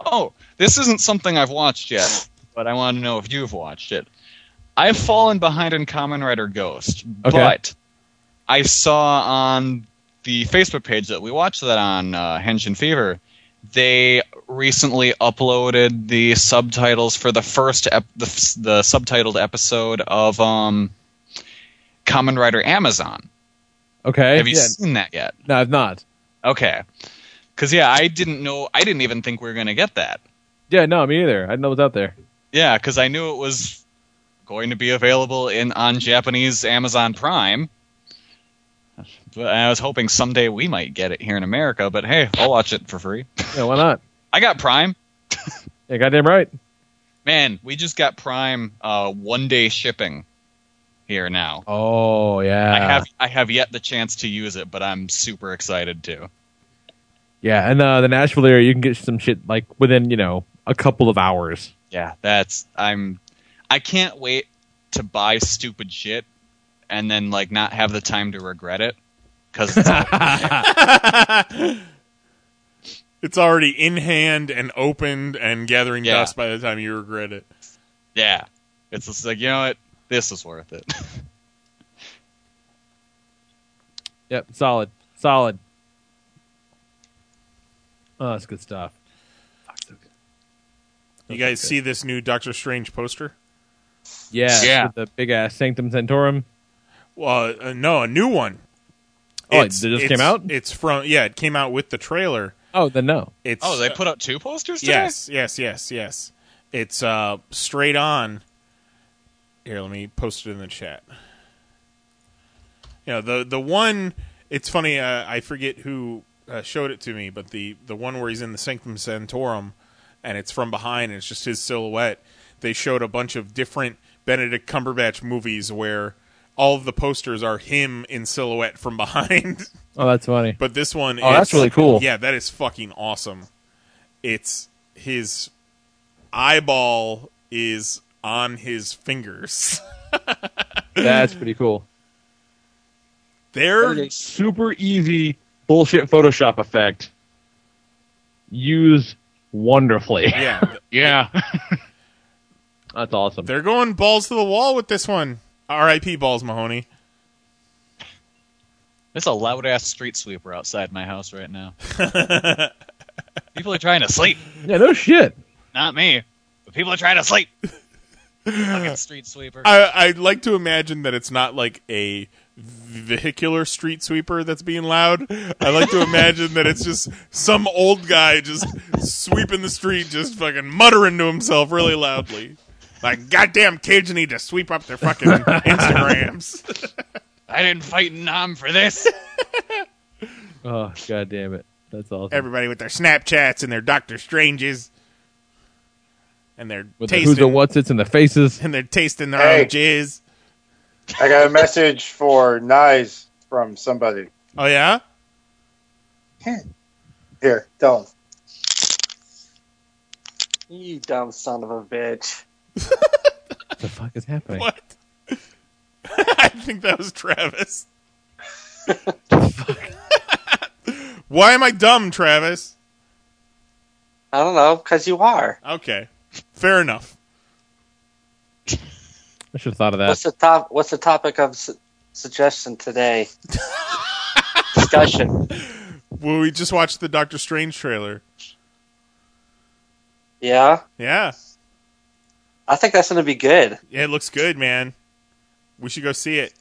oh, this isn't something I've watched yet, but I want to know if you've watched it. I've fallen behind in Kamen Rider Ghost, Okay. but I saw on the Facebook page that we watched that on uh, Henshin Fever. They recently uploaded the subtitles for the first ep- the, the subtitled episode of um, Kamen Rider Amazon. Okay. Have you Yeah. seen that yet? No, I've not. Okay. Because yeah, I didn't know. I didn't even think we were going to get that. Yeah, no, me either. I didn't know it was out there. Yeah, because I knew it was going to be available in on Japanese Amazon Prime. But I was hoping someday we might get it here in America. But hey, I'll watch it for free. Yeah, why not? I got Prime. Yeah, goddamn right. Man, we just got Prime uh, one day shipping here now. Oh yeah. I have I have yet the chance to use it, but I'm super excited to. Yeah, and uh, the Nashville area, you can get some shit like within you know a couple of hours. Yeah, that's I'm I can't wait to buy stupid shit and then like not have the time to regret it cuz it's It's already in hand and opened and gathering Yeah. dust by the time you regret it. yeah. It's just like, you know what? This is worth it. Yep, solid, solid. Oh, that's good stuff. You guys see this new Doctor Strange poster? Yeah, Yeah. the big ass Sanctum Sanctorum. Well, uh, no, a new one. Oh, it just came out? It's from yeah, it came out with the trailer. Oh, then no. It's oh, they put out two posters today? yes, yes, yes, yes. It's uh straight on. Here, let me post it in the chat. You know the the one. It's funny. Uh, I forget who uh, showed it to me, but the the one where he's in the Sanctum Sanctorum, and it's from behind, and it's just his silhouette. They showed a bunch of different Benedict Cumberbatch movies where all of the posters are him in silhouette from behind. Oh, that's funny. But this one, Oh, that's really cool. Yeah, that is fucking awesome. It's his eyeball is on his fingers. That's pretty cool. They're super easy bullshit Photoshop effect. Used wonderfully. yeah, yeah. That's awesome. they're going balls to the wall with this one. R.I.P. Balls Mahoney. There's a loud ass street sweeper outside my house right now. people are trying to sleep. Yeah, no shit. Not me. But people are trying to sleep. Fucking street sweeper. I, I'd like to imagine that it's not like a vehicular street sweeper that's being loud. I like to imagine that it's just some old guy just sweeping the street, just fucking muttering to himself really loudly. Like, goddamn kids need to sweep up their fucking Instagrams. I didn't fight in Nam for this. Oh, god damn it. That's awesome. Everybody with their Snapchats and their Doctor Stranges. and they're With the who's the what's it's and the faces. and they're tasting their Hey. own jizz. I got a message for Knize from somebody. Oh yeah, Here, tell him. You dumb son of a bitch. What the fuck is happening? what? I think that was Travis. Why am I dumb, Travis? I don't know, because you are. Okay, fair enough. I should have thought of that. What's the top? What's the topic of su- suggestion today? Discussion. Well, we just watched the Doctor Strange trailer. Yeah, Yeah, I think that's going to be good. yeah, it looks good, man. We should go see it.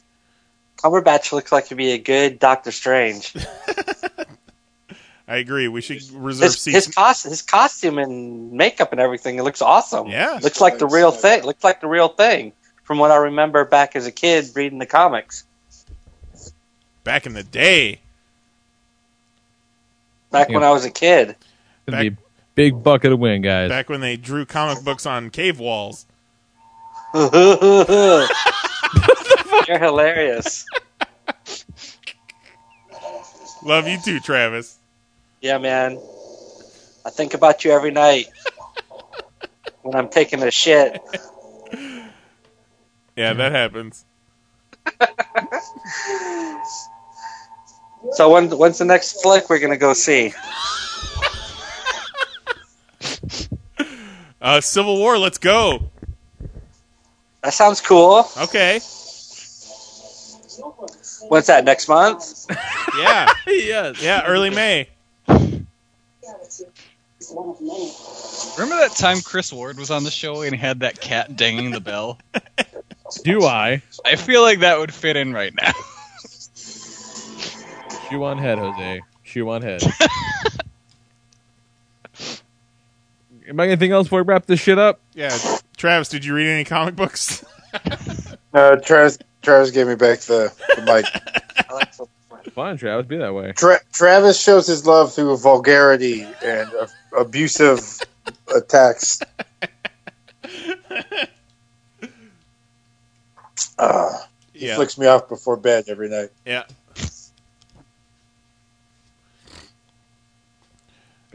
Cumberbatch looks like to be a good Doctor Strange. I agree. We should reserve His seats. his, cost, his costume and makeup and everything, it looks awesome. Yeah. looks like the real thing. Looks like the real thing from what I remember back as a kid reading the comics. Back in the day, Back when I was a kid. Gonna be a big bucket of wind, guys. back when they drew comic books on cave walls. You're hilarious. Love you too, Travis. Yeah, man. I think about you every night when I'm taking a shit. Yeah, that happens. So when when's the next flick we're gonna go see? Uh, Civil War, let's go. That sounds cool. Okay. When's that? Next month? Yeah. yes. Yeah, early May. Remember that time Chris Ward was on the show and had that cat dinging the bell? Do I? I feel like that would fit in right now. Shoe on head, Jose. Shoe on head. Am I anything else before we wrap this shit up? Yeah. Travis, did you read any comic books? No, Travis, Travis gave me back the, the mic. Fine, Travis, be that way. Tra- Travis shows his love through vulgarity and uh, abusive attacks. Uh, he Yeah. flicks me off before bed every night. Yeah.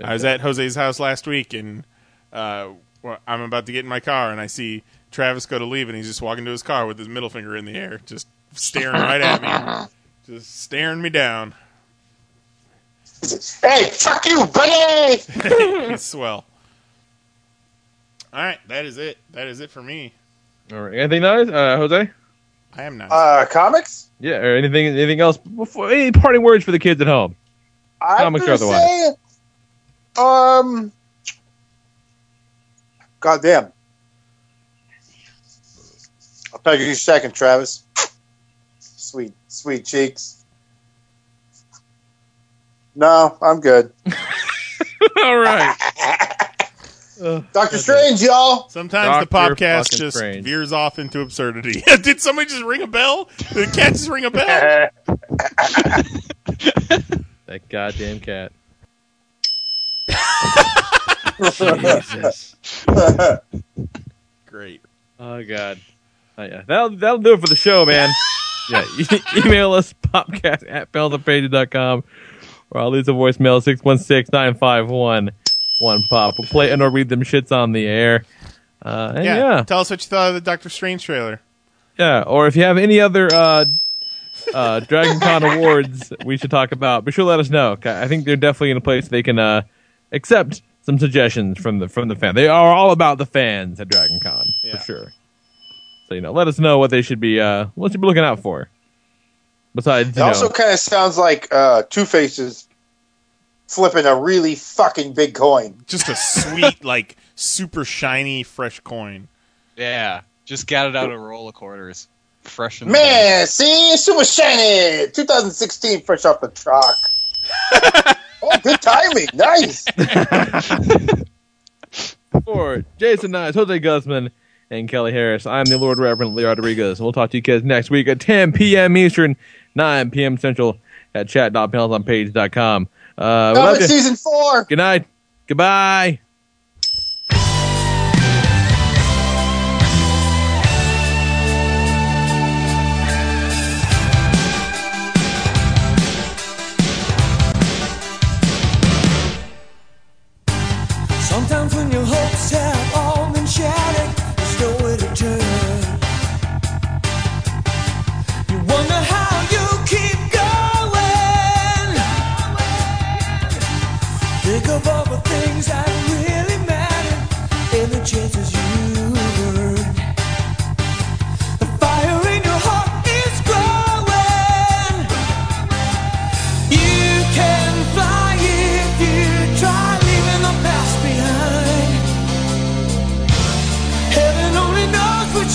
I was at Jose's house last week, and uh, well, I'm about to get in my car, and I see Travis go to leave, and he's just walking to his car with his middle finger in the air, just staring right at me, just staring me down. Hey, fuck you, buddy! He's swell. All right, that is it. That is it for me. All right. Anything nice, uh, Jose? I am not. Uh, comics? Yeah, or anything anything else before any parting words for the kids at home? I'm Comics or gonna otherwise. say, um, goddamn. I'll take you a second, Travis. Sweet, sweet cheeks. No, I'm good. All right. Doctor Strange, y'all. Sometimes the podcast just Strange. veers off into absurdity. Did somebody just ring a bell? Did the cat just ring a bell? That goddamn cat. Jesus. Great. Oh god. Oh, yeah. That'll that'll do it for the show, man. yeah. e- email us popcast at com or I'll leave a voicemail six one six nine five one one pop. We'll play and or read them shits on the air. Uh, and Yeah. yeah. Tell us what you thought of the Doctor Strange trailer. Yeah, or if you have any other uh, uh, Dragon Con awards we should talk about, be sure to let us know. I think they're definitely in a place they can uh, accept some suggestions from the from the fan. They are all about the fans at Dragon Con Yeah. for sure. So you know, let us know what they should be uh, what should be looking out for. Besides, It you also kind of sounds like uh, Two-Face's flipping a really fucking big coin. Just a sweet, like super shiny, fresh coin. Yeah, just got it out of a roll of quarters. Fresh and Man, see, super shiny. 2016, fresh off the truck. oh, good timing. Nice. for Jason Knize, Jose Guzman, and Kelly Harris, I'm the Lord Reverend Lee Rodriguez. We'll talk to you kids next week at 10 p.m. Eastern, 9 p.m. Central at chat.panelsonpage.com. Uh, Coming season four. Good night. Goodbye.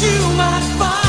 you might find.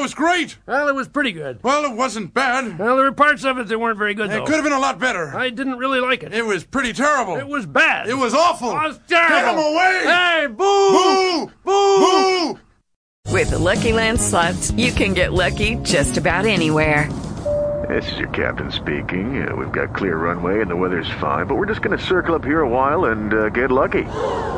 That. It was great. Well, it was pretty good. Well, it wasn't bad. Well, there were parts of it that weren't very good, It though. could have been a lot better. I didn't really like it. It was pretty terrible. It was bad. It was awful. It was terrible. Get him away! Hey, boo! Boo! Boo! With the Lucky Land slots, you can get lucky just about anywhere. This is your captain speaking. Uh, we've got clear runway and the weather's fine, but we're just going to circle up here a while and uh, get lucky.